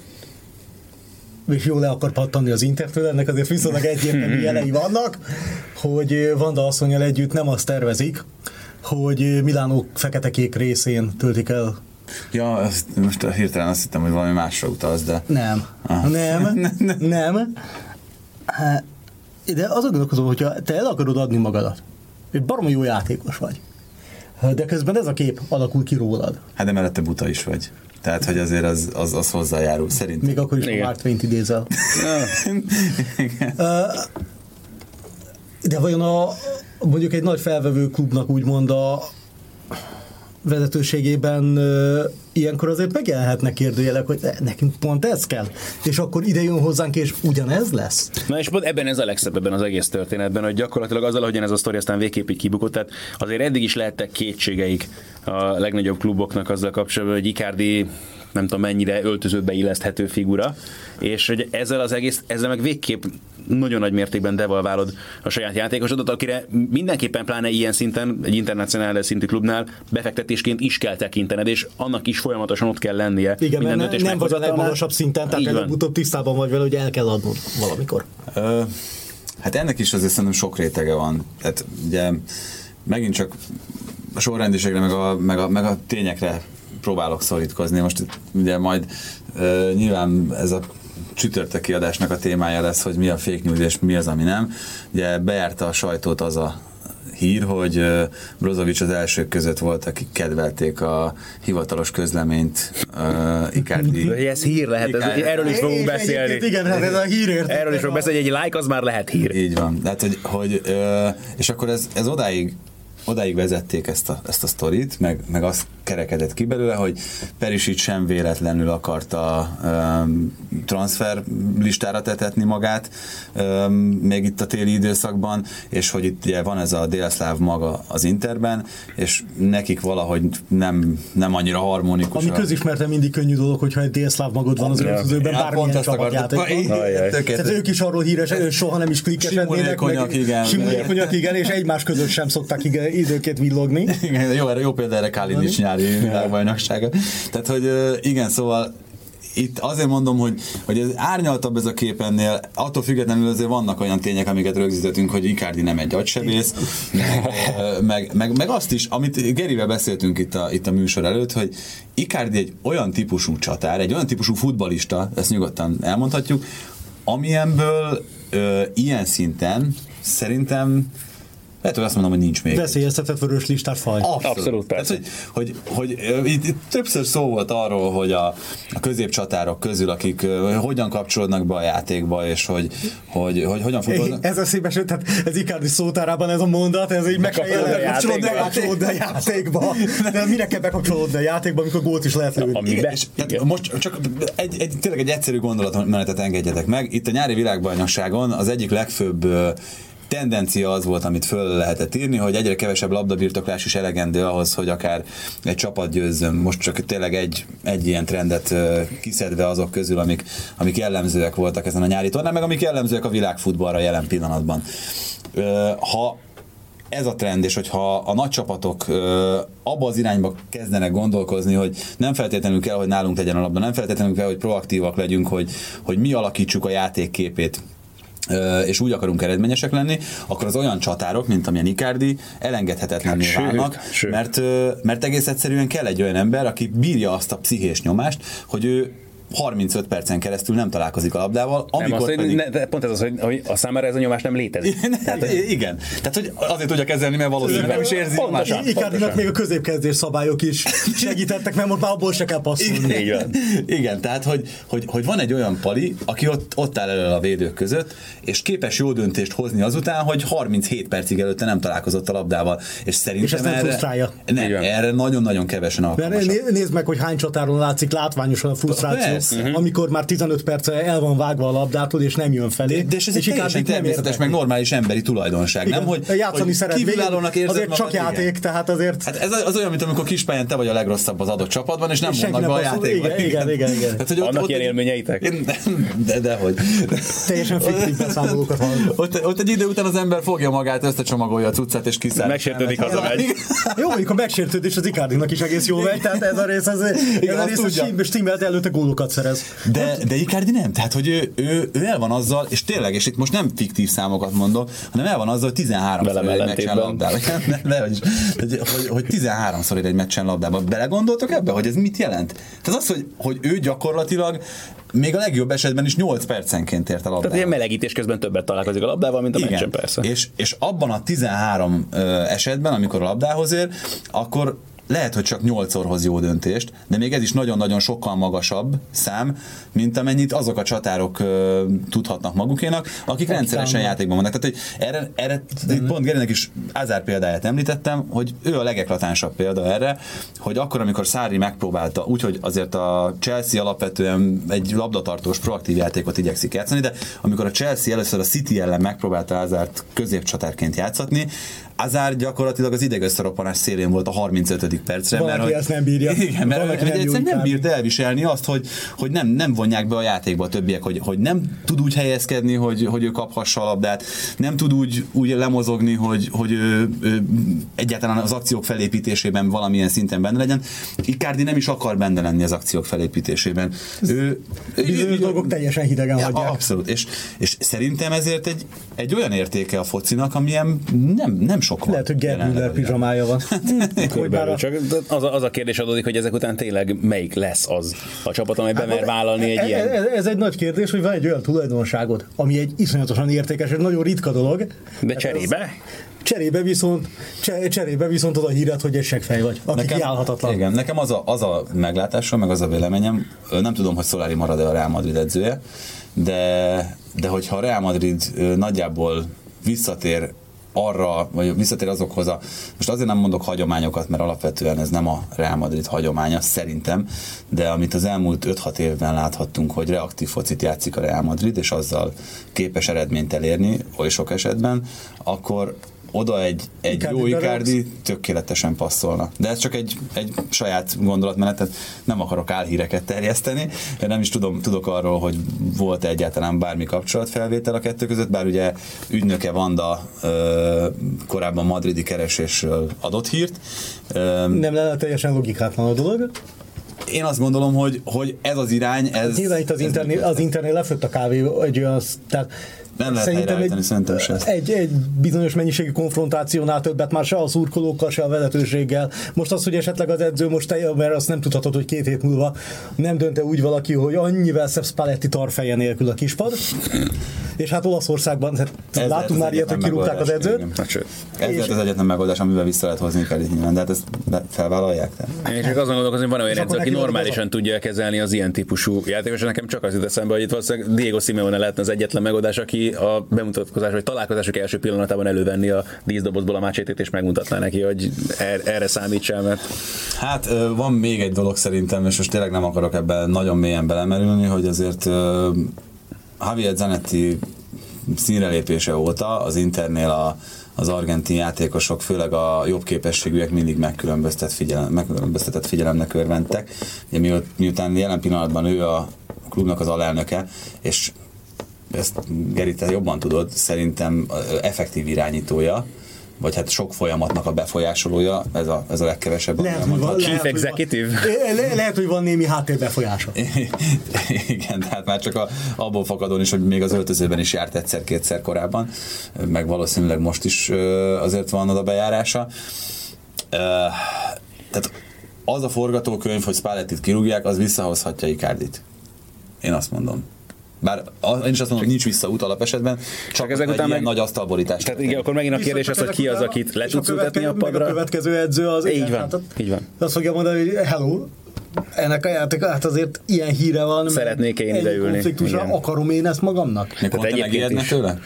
és jól le akar pattanni az Intertől, ennek azért viszonylag egyértelmű [LAUGHS] jelei vannak, hogy Vanda asszonyjal együtt nem azt tervezik, hogy Milánó fekete-kék részén töltik el. Ja, azt, most hirtelen azt hittem, hogy valami másra utalsz, de... Nem. Ah. Nem. [LAUGHS] Nem. Hát, De azon gondolkozom, hogyha te el akarod adni magadat, egy baromi jó játékos vagy, de közben ez a kép alakul ki rólad. Hát de mellette buta is vagy. Tehát, hogy azért az, az, az hozzájárul, szerintem. Még akkor is, ha Igen. Mark Twain-t idézel. De vajon a, mondjuk egy nagy felvevő klubnak úgymond a vezetőségében ilyenkor azért megjelenhetnek kérdőjelek, hogy ne, nekünk pont ez kell. És akkor ide jön hozzánk, és ugyanez lesz. Na és pont ebben ez a legszebb ebben az egész történetben, hogy gyakorlatilag azzal, ahogyan ez a sztori aztán végképp így kibukott, tehát azért eddig is lehettek kétségeik a legnagyobb kluboknak azzal kapcsolatban, hogy Icardi nem tudom mennyire öltözőbe illeszthető figura, és hogy ezzel az egész, ezzel meg végképp nagyon nagy mértékben devalválod a saját játékosodat, akire mindenképpen pláne ilyen szinten, egy internacionális szintű klubnál befektetésként is kell tekintened, és annak is folyamatosan ott kell lennie. Igen, mert döntés ne, nem vagy a legmagasabb szinten, tehát előbb-utóbb tisztában vagy vele, hogy el kell adnod valamikor. Ö, hát ennek is azért szerintem sok rétege van. Tehát ugye megint csak a sorrendiségre, meg a, meg a, meg a tényekre próbálok szorítkozni. Most ugye majd ö, nyilván ez a csütörtöki adásnak a témája lesz, hogy mi a fake news és mi az, ami nem. Ugye bejárta a sajtót az a hír, hogy Brozovic az elsők között volt, akik kedvelték a hivatalos közleményt uh, Icardi. Ez hír lehet, ez, Igen. erről is fogunk beszélni. Igen, hát ez a hírért. Erről is fogunk beszélni, hogy egy like az már lehet hír. Így van. Tehát, hogy, hogy és akkor ez, ez odáig odáig vezették ezt a, ezt a sztorit, meg, meg azt kerekedett ki belőle, hogy Perisic sem véletlenül akarta um, transfer listára tetetni magát, um, még itt a téli időszakban, és hogy itt ugye van ez a délszláv maga az Interben, és nekik valahogy nem, nem annyira harmonikus. Ami közismerten mindig könnyű dolog, hogyha egy délszláv magod van az öltözőben, Ja, bármilyen csapatjátékban. Tehát ők is arról híresek, hogy soha nem is klikkesednének. Simulékonyak, igen. Simulékonyak, igen, és egymás között sem szokták igen, időket villogni. [LAUGHS] Igen, jó, jó példa erre Kalinic nyári világbajnoksága. Tehát, hogy igen, szóval itt azért mondom, hogy, hogy ez árnyaltabb ez a kép ennél, attól függetlenül azért vannak olyan tények, amiket rögzítettünk, hogy Icardi nem egy agysebész, meg, meg, meg, meg, azt is, amit Gerivel beszéltünk itt a, itt a műsor előtt, hogy Icardi egy olyan típusú csatár, egy olyan típusú futbalista, ezt nyugodtan elmondhatjuk, amilyenből ö, ilyen szinten szerintem lehet, hogy azt mondom, hogy nincs még. Veszélyeztetett vörös listás faj. Abszolút, Abszolút persze. Tehát, hogy, hogy, hogy itt, itt, többször szó volt arról, hogy a, a középcsatárok közül, akik hogyan kapcsolódnak be a játékba, és hogy, hogy, hogy hogyan futballnak. Ez a szépen, tehát ez Icardi szótárában ez a mondat, ez így meg kell bekapcsolódni a játékba. De mire kell bekapcsolódni a játékba, amikor gólt is lehet lőni. Amiben, és, tehát most csak egy, egy, tényleg egy egyszerű gondolatmenetet engedjetek meg. Itt a nyári világbajnokságon az egyik legfőbb tendencia az volt, amit föl lehetett írni, hogy egyre kevesebb labdabirtoklás is elegendő ahhoz, hogy akár egy csapat győzzön. Most csak tényleg egy, egy ilyen trendet kiszedve azok közül, amik, amik jellemzőek voltak ezen a nyári tornán, meg amik jellemzőek a világfutballra jelen pillanatban. Ha ez a trend, és hogyha a nagy csapatok ö, abba az irányba kezdenek gondolkozni, hogy nem feltétlenül kell, hogy nálunk tegyen a labda, nem feltétlenül kell, hogy proaktívak legyünk, hogy, hogy mi alakítsuk a játékképét és úgy akarunk eredményesek lenni, akkor az olyan csatárok, mint amilyen Icardi, elengedhetetlenné hát, válnak, sőt, mert, mert egész egyszerűen kell egy olyan ember, aki bírja azt a pszichés nyomást, hogy ő 35 percen keresztül nem találkozik a labdával. Amikor nem, az, pedig... ne, pont ez az, hogy, hogy a számára ez a nyomás nem létezik. [LAUGHS] Igen, Tehát, hogy... igen. Tehát, hogy azért tudja kezelni, mert valószínűleg nem is érzi pontosan, Icardinak még a középkezdés szabályok is segítettek, mert most már abból se kell passzolni. Igen, igen tehát hogy, hogy, hogy, van egy olyan pali, aki ott, ott áll elő a védők között, és képes jó döntést hozni azután, hogy 37 percig előtte nem találkozott a labdával. És szerintem és ezt nem erre, frusztrálja. Nem, erre nagyon-nagyon kevesen alkalmasak. Nézd meg, hogy hány csatáron látszik látványosan a frusztráció lesz, uh-huh. amikor már 15 perce el van vágva a labdától, és nem jön felé. De, de és ez és egy teljesen természetes, meg normális emberi tulajdonság, Igen. nem? Hogy, játszani hogy szeret, kívülállónak érzed azért magad, csak játék, igen. tehát azért... Hát ez az olyan, mint amikor kispályán te vagy a legrosszabb az adott csapatban, és nem és mondnak be a játékban. Igen, igen, igen. igen. Tehát, hogy ott, Vannak ott, ilyen élményeitek? De, de hogy. Teljesen fiktív beszámolókat [LAUGHS] ott, ott egy idő után az ember fogja magát, összecsomagolja a cuccát, és kiszáll. Megsértődik, hazamegy. Jó, mondjuk a megsértődés az Icardinak is egész jó megy, tehát ez a rész, az, ez a rész, stimmelt előtte gólokat szerez. De, de Icardi nem, tehát hogy ő, ő, ő, el van azzal, és tényleg, és itt most nem fiktív számokat mondok, hanem el van azzal, hogy 13 szor [LAUGHS] egy meccsen labdába. hogy, hogy, hogy 13-szor egy meccsen labdába. Belegondoltok ebbe, hogy ez mit jelent? Tehát az, hogy, hogy ő gyakorlatilag még a legjobb esetben is 8 percenként ért a labdába. Tehát ilyen melegítés közben többet találkozik a labdával, mint a Igen. meccsen persze. És, és abban a 13 esetben, amikor a labdához ér, akkor lehet, hogy csak 8 hoz jó döntést, de még ez is nagyon-nagyon sokkal magasabb szám, mint amennyit azok a csatárok ö, tudhatnak magukénak, akik rendszeresen játékban vannak. Tehát, hogy erre, erre itt pont Gerinek is Azár példáját említettem, hogy ő a legeklatánsabb példa erre, hogy akkor, amikor Szári megpróbálta, úgyhogy azért a Chelsea alapvetően egy labdatartós, proaktív játékot igyekszik játszani, de amikor a Chelsea először a City ellen megpróbálta Azárt középcsatárként játszatni, Azár gyakorlatilag az idegösszeroppanás szélén volt a 35. percre. Valaki mert, ezt nem bírja. Igen, mert, mert nem egyszerűen nem bírt elviselni azt, hogy, hogy nem, nem vonják be a játékba a többiek, hogy, hogy nem tud úgy helyezkedni, hogy, hogy ő kaphassa a labdát, nem tud úgy, úgy lemozogni, hogy, hogy ő, ő, egyáltalán az akciók felépítésében valamilyen szinten benne legyen. Icardi nem is akar benne lenni az akciók felépítésében. Ő, Bizonyos dolgok teljesen hidegen ja, hagyják. Abszolút, és, és szerintem ezért egy, egy olyan értéke a focinak, amilyen nem, nem sok van. Lehet, hogy Gerd Müller pizsamája van. a... Csak az a, az a kérdés adódik, hogy ezek után tényleg melyik lesz az a csapat, amely bemer hát, vállalni egy ez, ilyen... Ez, ez, egy nagy kérdés, hogy van egy olyan tulajdonságod, ami egy iszonyatosan értékes, egy nagyon ritka dolog. De cserébe? Cserébe viszont, cserébe viszont az a híret, hogy egy segfej vagy, aki nekem, kiállhatatlan. Igen, nekem az a, az a meglátásom, meg az a véleményem, nem tudom, hogy Szolári marad-e a Real Madrid edzője, de, de hogyha a Real Madrid nagyjából visszatér arra, vagy visszatér azokhoz a, most azért nem mondok hagyományokat, mert alapvetően ez nem a Real Madrid hagyománya, szerintem, de amit az elmúlt 5-6 évben láthattunk, hogy reaktív focit játszik a Real Madrid, és azzal képes eredményt elérni, oly sok esetben, akkor oda egy, egy Icardi jó Icardi tökéletesen passzolna. De ez csak egy, egy saját gondolatmenet, tehát nem akarok álhíreket terjeszteni, nem is tudom, tudok arról, hogy volt -e egyáltalán bármi kapcsolatfelvétel a kettő között, bár ugye ügynöke Vanda ö, korábban madridi keresésről adott hírt. Ö, nem lenne teljesen logikátlan a dolog? én azt gondolom, hogy, hogy ez az irány, ez... Nyilván itt az, működhet. az internet lefőtt a kávé egy olyan, tehát Nem lehet szerintem helyreállítani, szerintem se. egy, egy bizonyos mennyiségű konfrontációnál többet már se a szurkolókkal, se a vezetőséggel. Most az, hogy esetleg az edző most, te, mert azt nem tudhatod, hogy két hét múlva nem dönte úgy valaki, hogy annyivel szebb Spalletti tarfeje nélkül a kispad. És hát Olaszországban, tehát Ez láttunk már ilyet, hogy kirúgták az edzőt. igen. Hát. Ez lehet az egyetlen megoldás, amivel vissza lehet hozni kell itt nyilván, de hát ezt felvállalják. Tehát. Én csak azon gondolkozom, hogy van olyan És edző, aki normálisan tudja kezelni az ilyen típusú játékos. Nekem csak az jut eszembe, hogy itt valószínűleg Diego Simeone lehetne az egyetlen megoldás, aki a bemutatkozás vagy találkozások első pillanatában elővenni a díszdobozból a mácsétét és megmutatná neki, hogy er- erre számítsál, mert Hát van még egy dolog szerintem, és most tényleg nem akarok ebben nagyon mélyen belemerülni, hogy azért ö, Javier Zanetti színrelépése óta az Internél a, az argentin játékosok, főleg a jobb képességűek mindig megkülönböztet figyelem, megkülönböztetett figyelemnek örventek. Ugye miut- miután jelen pillanatban ő a klubnak az alelnöke, és ezt Geri, te jobban tudod, szerintem effektív irányítója, vagy hát sok folyamatnak a befolyásolója, ez a, ez a legkevesebb. Lehet, hogy van. Chief lehet, hogy van- executive? Le, lehet, hogy van némi háttérbefolyása. [LAUGHS] Igen, tehát már csak a, abból fakadón is, hogy még az öltözőben is járt egyszer-kétszer korábban, meg valószínűleg most is azért van oda bejárása. Tehát az a forgatókönyv, hogy Spallettit kirúgják, az visszahozhatja Icardit. Én azt mondom. Bár én is azt mondom, hogy nincs visszaút alapesetben, csak ezek egy után ilyen meg- nagy asztalborítás. Tehát igen, akkor megint a kérdés az, hogy ki az, akit le tudsz ültetni a padra. A következő edző az... Így igen, van, hát így van. Azt fogja mondani, hogy hello, ennek a játék, hát azért ilyen híre van. Szeretnék én ide ülni. konfliktusra Igen. akarom én ezt magamnak. Tehát Conte egyébként megijedne is. tőle?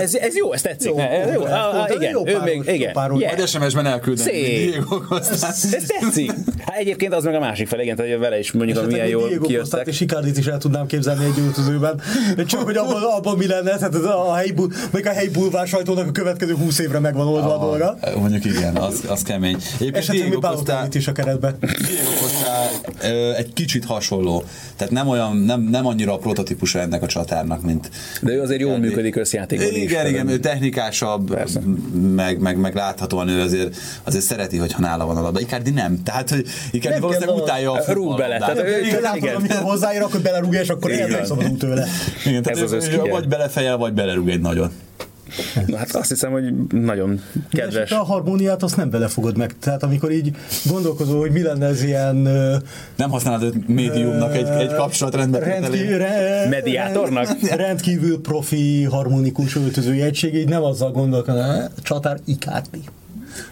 Ez, ez jó, ez tetszik. Jó, Ne, ez jó. jó, Ah, ah, jó, igen, jó ő páros, még, jó igen. páros. Yeah. Majd SMS-ben elküldeni. Szép. Diego Costa. Ez tetszik. Hát egyébként az meg a másik fel, igen, tehát vele is mondjuk, Esetleg milyen még jól Diego kijöttek. és Icardit is el tudnám képzelni egy öltözőben. Csak hogy abban, abban mi lenne, tehát ez a helyi, még a helyi bulvár sajtónak a következő 20 évre megvan oldva a dolga. Mondjuk igen, az, az kemény. Egyébként Esetleg Costa, Balotellit is a keretbe. Diego Costa egy kicsit hasonló. Tehát nem olyan, nem, nem annyira a prototípusa ennek a csatárnak, mint... De ő azért jól működik összjátékban is. Igen, igen, ő technikásabb, Persze. meg, meg, meg, láthatóan ő azért, azért szereti, hogyha nála van a labda. Icardi nem. Tehát, hogy Icardi Nem valószínűleg kell, utálja a rúg bele, tehát ő- Igen, látod, igen. amikor hozzáér, akkor belerúgja, és akkor Igen. elmegszabadul tőle. Igen, tehát Ez az ő- vagy belefejel, vagy belerúg egy nagyon. Na, hát azt hiszem, hogy nagyon kedves. És a harmóniát azt nem vele fogod meg. Tehát amikor így gondolkozol, hogy mi lenne ez ilyen Nem használod őt médiumnak egy, egy kapcsolatrendben. rendkívül, re, [LAUGHS] Mediátornak? [LAUGHS] rendkívül profi harmonikus öltözői egység, így nem azzal gondolkodom, csatár Icardi.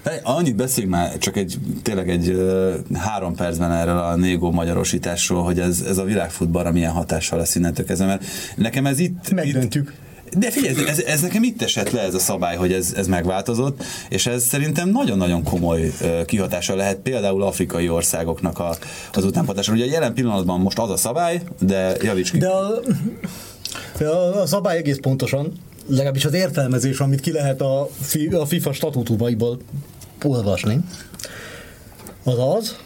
De Annyit beszéljünk már, csak egy, tényleg egy ö, három percben erről a négó magyarosításról, hogy ez, ez a világfutballra milyen hatással lesz innentől kezdve, mert nekem ez itt... Megdöntjük. Itt, de figyelj, ez, ez nekem itt esett le ez a szabály, hogy ez, ez megváltozott, és ez szerintem nagyon-nagyon komoly kihatása lehet például afrikai országoknak a, az utánpatásra. Ugye jelen pillanatban most az a szabály, de javíts ki. De a, de a, szabály egész pontosan, legalábbis az értelmezés, amit ki lehet a, a FIFA statútumaiból olvasni, az az,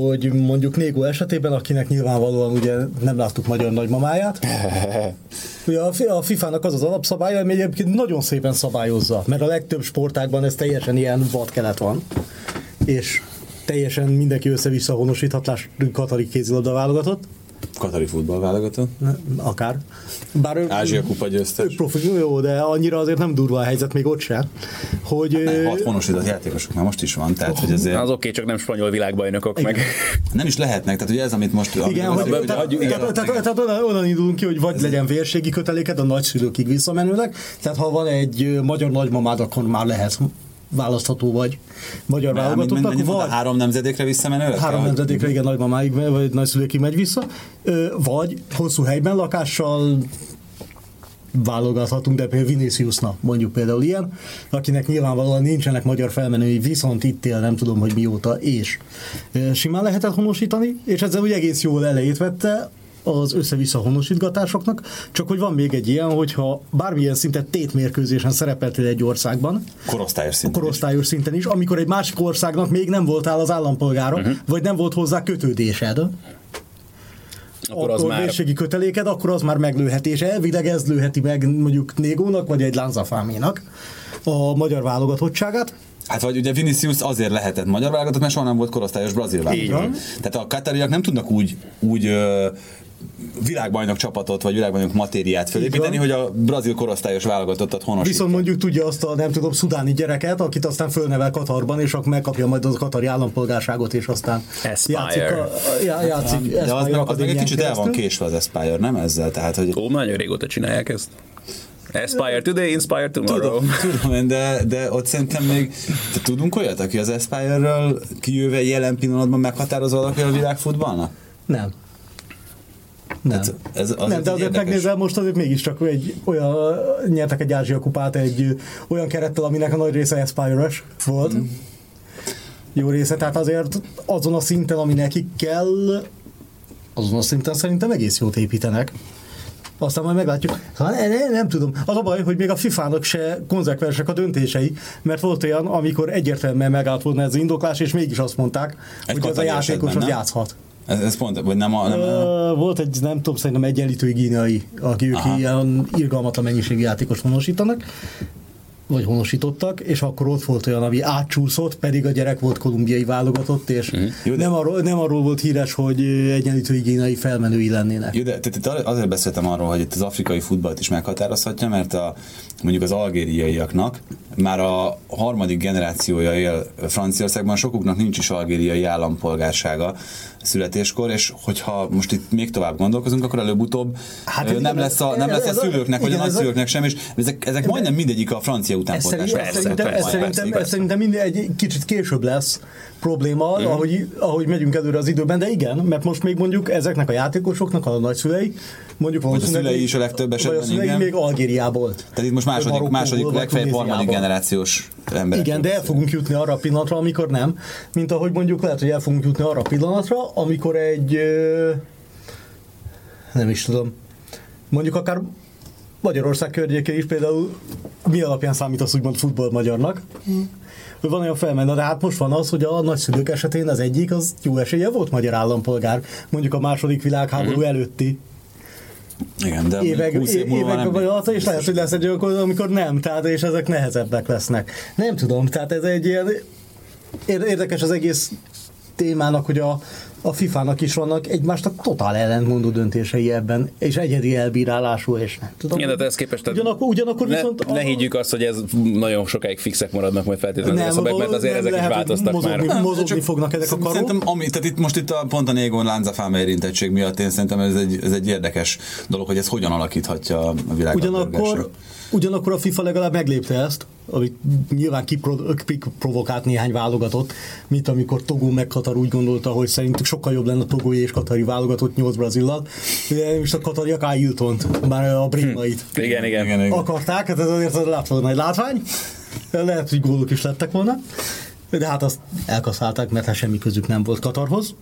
hogy mondjuk Négó esetében, akinek nyilvánvalóan ugye nem láttuk magyar nagymamáját, [LAUGHS] ugye a, fi- a FIFA-nak az az alapszabálya, ami egyébként nagyon szépen szabályozza, mert a legtöbb sportágban ez teljesen ilyen vadkelet van, és teljesen mindenki össze-vissza honosíthatlás katari kézilabda válogatott, Katari futball válogatott. akár. Bár ő, Ázsia kupa ő győztes. profi, jó, de annyira azért nem durva a helyzet még ott se, hogy ö, Hat honosított játékosok már most is van, tehát hogy azért Az oké, csak nem spanyol világbajnokok meg. nem is lehetnek, tehát ugye ez, amit most... igen, hogy, tehát, igen. tehát, tehát, tehát onnan, onnan indulunk ki, hogy vagy legyen vérségi köteléked a nagyszülőkig visszamenőleg, tehát ha van egy magyar nagymamád, akkor már lehet választható vagy. Magyar válogatottnak, vagy három nemzedékre visszamenőleg? három nemzedékre, igen, nagymamáig vagy nagyszülőkig megy vissza, vagy hosszú helyben lakással válogathatunk, de például Viniciusnak mondjuk például ilyen, akinek nyilvánvalóan nincsenek magyar felmenői, viszont itt él nem tudom, hogy mióta, és simán lehetett honosítani, és ezzel úgy egész jól elejét vette az össze-vissza honosítgatásoknak, csak hogy van még egy ilyen, hogyha bármilyen szinten tétmérkőzésen szerepeltél egy országban, Korosztályos szinten. korosztályos szinten is, amikor egy másik országnak még nem voltál az állampolgára, uh-huh. vagy nem volt hozzá kötődésed, Akkor az már vérségi köteléked, akkor az már meglőheti, és elvileg ez lőheti meg mondjuk Négónak, vagy egy Lanzafáménak a magyar válogatottságát, Hát vagy ugye Vinicius azért lehetett magyar válogatott, mert soha nem volt korosztályos brazil válogatott. Tehát a katariak nem tudnak úgy, úgy világbajnok csapatot, vagy világbajnok matériát felépíteni, hogy a brazil korosztályos válogatottat honosít. Viszont mondjuk tudja azt a nem tudom, szudáni gyereket, akit aztán fölnevel Katarban, és akkor megkapja majd az a katari állampolgárságot, és aztán Aspire. játszik, a, já- játszik De az, Aspire meg, az meg egy kicsit el van keresztül. késve az Aspire, nem ezzel? Tehát, hogy Ó, nagyon régóta csinálják ezt. Aspire today, inspire tomorrow. Tudom, tudom de, de ott szerintem még te tudunk olyat, aki az Aspire-ről kijöve jelen pillanatban meghatározza valaki a világfutballnak? Nem. Nem. Ez, ez, az nem, de azért érdekes. megnézel most azért mégiscsak egy olyan, nyertek egy Ázsia kupát egy olyan kerettel, aminek a nagy része Aspire-es volt. Mm. Jó része, tehát azért azon a szinten, ami nekik kell, azon a szinten szerintem egész jót építenek. Aztán majd meglátjuk. Szóval nem, nem, nem tudom. Az a baj, hogy még a FIFA-nak se konzekvensek a döntései, mert volt olyan, amikor egyértelműen megállt volna ez az indoklás, és mégis azt mondták, Egy hogy ez a játékos az játszhat. Ez, ez pont, vagy nem a... Nem a Volt egy, nem tudom, szerintem egyenlítői gíneai, aki ők Aha. ilyen irgalmatlan mennyiségű játékos honosítanak, vagy honosítottak, és akkor ott volt olyan, ami átcsúszott, pedig a gyerek volt kolumbiai válogatott, és Mhm. Jó, de- nem, arról, nem arról volt híres, hogy egyenlítői gínai felmenői lennének. Jó, de itt azért beszéltem arról, hogy itt az afrikai futballt is meghatározhatja, mert a, mondjuk az algériaiaknak már a harmadik generációja él Franciaországban, sokuknak nincs is algériai állampolgársága születéskor, és hogyha most itt még tovább gondolkozunk, akkor előbb-utóbb Hát hát, igen, nem lesz a, nem ez- lesz a szülőknek, vagy a nagyszülőknek sem, és ezek, ezek majdnem mindegyik a francia utánpótlás. ez szerintem, ez szerintem, ez szerintem minden egy kicsit később lesz probléma, Mhm. ahogy, ahogy megyünk előre az időben, de igen, mert most még mondjuk ezeknek a játékosoknak a nagyszülei, mondjuk valószínűleg szülei még- is a legtöbb esetben, a szülei igen. még Algériából. Tehát itt most második, második legfeljebb harmadik generációs emberek. Igen, de el fogunk jutni arra a pillanatra, amikor nem. Mint ahogy mondjuk lehet, hogy el fogunk jutni arra a pillanatra, amikor egy... Nem is tudom. Mondjuk akár Magyarország környékén is például mi alapján számít az úgymond futball magyarnak? Hogy van olyan felmenne, de hát most van az, hogy a nagyszülők esetén az egyik az jó esélye volt magyar állampolgár, mondjuk a második világháború előtti Igen, de évek, 20 év múlva években nem vagy alatt, és lehet, hogy lesz egy olyan, kor, amikor nem, tehát és ezek nehezebbek lesznek. Nem tudom, tehát ez egy ilyen ér- érdekes az egész témának, hogy a, a FIFA-nak is vannak egymásnak totál ellentmondó döntései ebben, és egyedi elbírálású, és nem tudom. Igen, de ez képest... Ugyanakkor, ugyanakkor ne, viszont... ne higgyük azt, hogy ez nagyon sokáig fixek maradnak majd feltétlenül Nem, a szabályok, mert azért nem ezek is lehet, hogy változtak mozogni- már. mozogni csak fognak ezek a karok. Szerintem, ami, tehát itt most itt a, pont a Négon Lánzafáma érintettség miatt én szerintem ez egy, ez egy érdekes dolog, hogy ez hogyan alakíthatja a világot. Ugyanakkor, ugyanakkor a FIFA legalább meglépte ezt, amit nyilván kipro- kiprovokált néhány válogatott, mint amikor Togó meg Katar úgy gondolta, hogy szerintük sokkal jobb lenne a togói és katari válogatott 8 brazillal. Ugye most a katariak Ájiltont, már a brémait Igen, igen. Igen, igen. akarták, hát ez azért az lát volna egy látvány. Lehet, hogy gólok is lettek volna. De hát azt elkaszálták, mert hát semmi közük nem volt Katarhoz.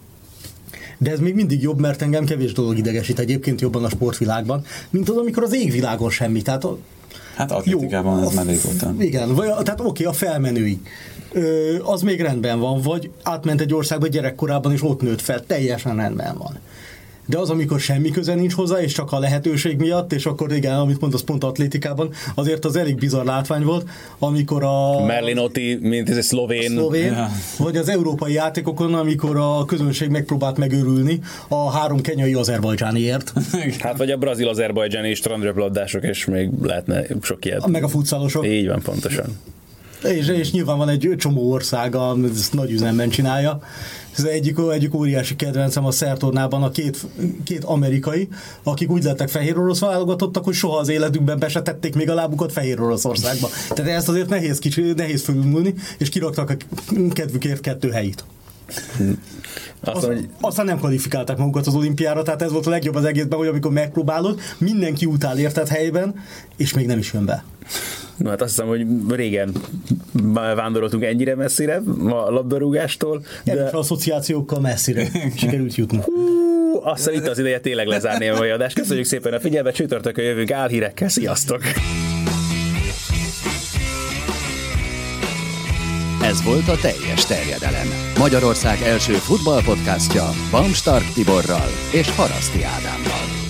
De ez még mindig jobb, mert engem kevés dolog idegesít egyébként jobban a sportvilágban, mint az, amikor az égvilágon semmi. Tehát a, Hát atlétikában ez már régóta. igen, vagy, tehát oké, a felmenői. Ö, az még rendben van, vagy átment egy országba gyerekkorában, és ott nőtt fel, teljesen rendben van. De az, amikor semmi köze nincs hozzá, és csak a lehetőség miatt, és akkor igen, amit mondasz pont atlétikában, azért az elég bizarr látvány volt, amikor a Merlinotti, mint ez egy szlovén. szlovén, Ja. vagy az európai játékokon, amikor a közönség megpróbált megörülni a három kenyai azerbajdzsániért, [LAUGHS] Hát vagy a brazil azerbajdzsáni strandröplabdások, és még lehetne sok ilyet. meg a futszalosok. Így van, pontosan. És, és nyilván van egy csomó ország, ami ezt nagy üzemben csinálja. Ez egyik, egyik óriási kedvencem a szertornában a két, két amerikai, akik úgy lettek fehér orosz válogatottak, hogy soha az életükben be se tették még a lábukat fehér Oroszországba. Tehát ezt azért nehéz, kicsi, nehéz fölülmúlni, és kiraktak a kedvükért kettő helyit. Azt hogy aztán nem kvalifikálták magukat az olimpiára, tehát ez volt a legjobb az egészben, hogy amikor megpróbálod, mindenki utál érted helyben, és még nem is jön be. No, hát azt hiszem, hogy régen vándoroltunk ennyire messzire a labdarúgástól, De... de asszociációkkal messzire sikerült jutni. Hú, azt hiszem itt az ideje tényleg lezárni a mai adást. Köszönjük szépen a figyelmet, csütörtökön jövünk álhírekkel, sziasztok! Ez volt a teljes terjedelem. Magyarország első futballpodcastja Bamstark Tiborral és Haraszti Ádámmal.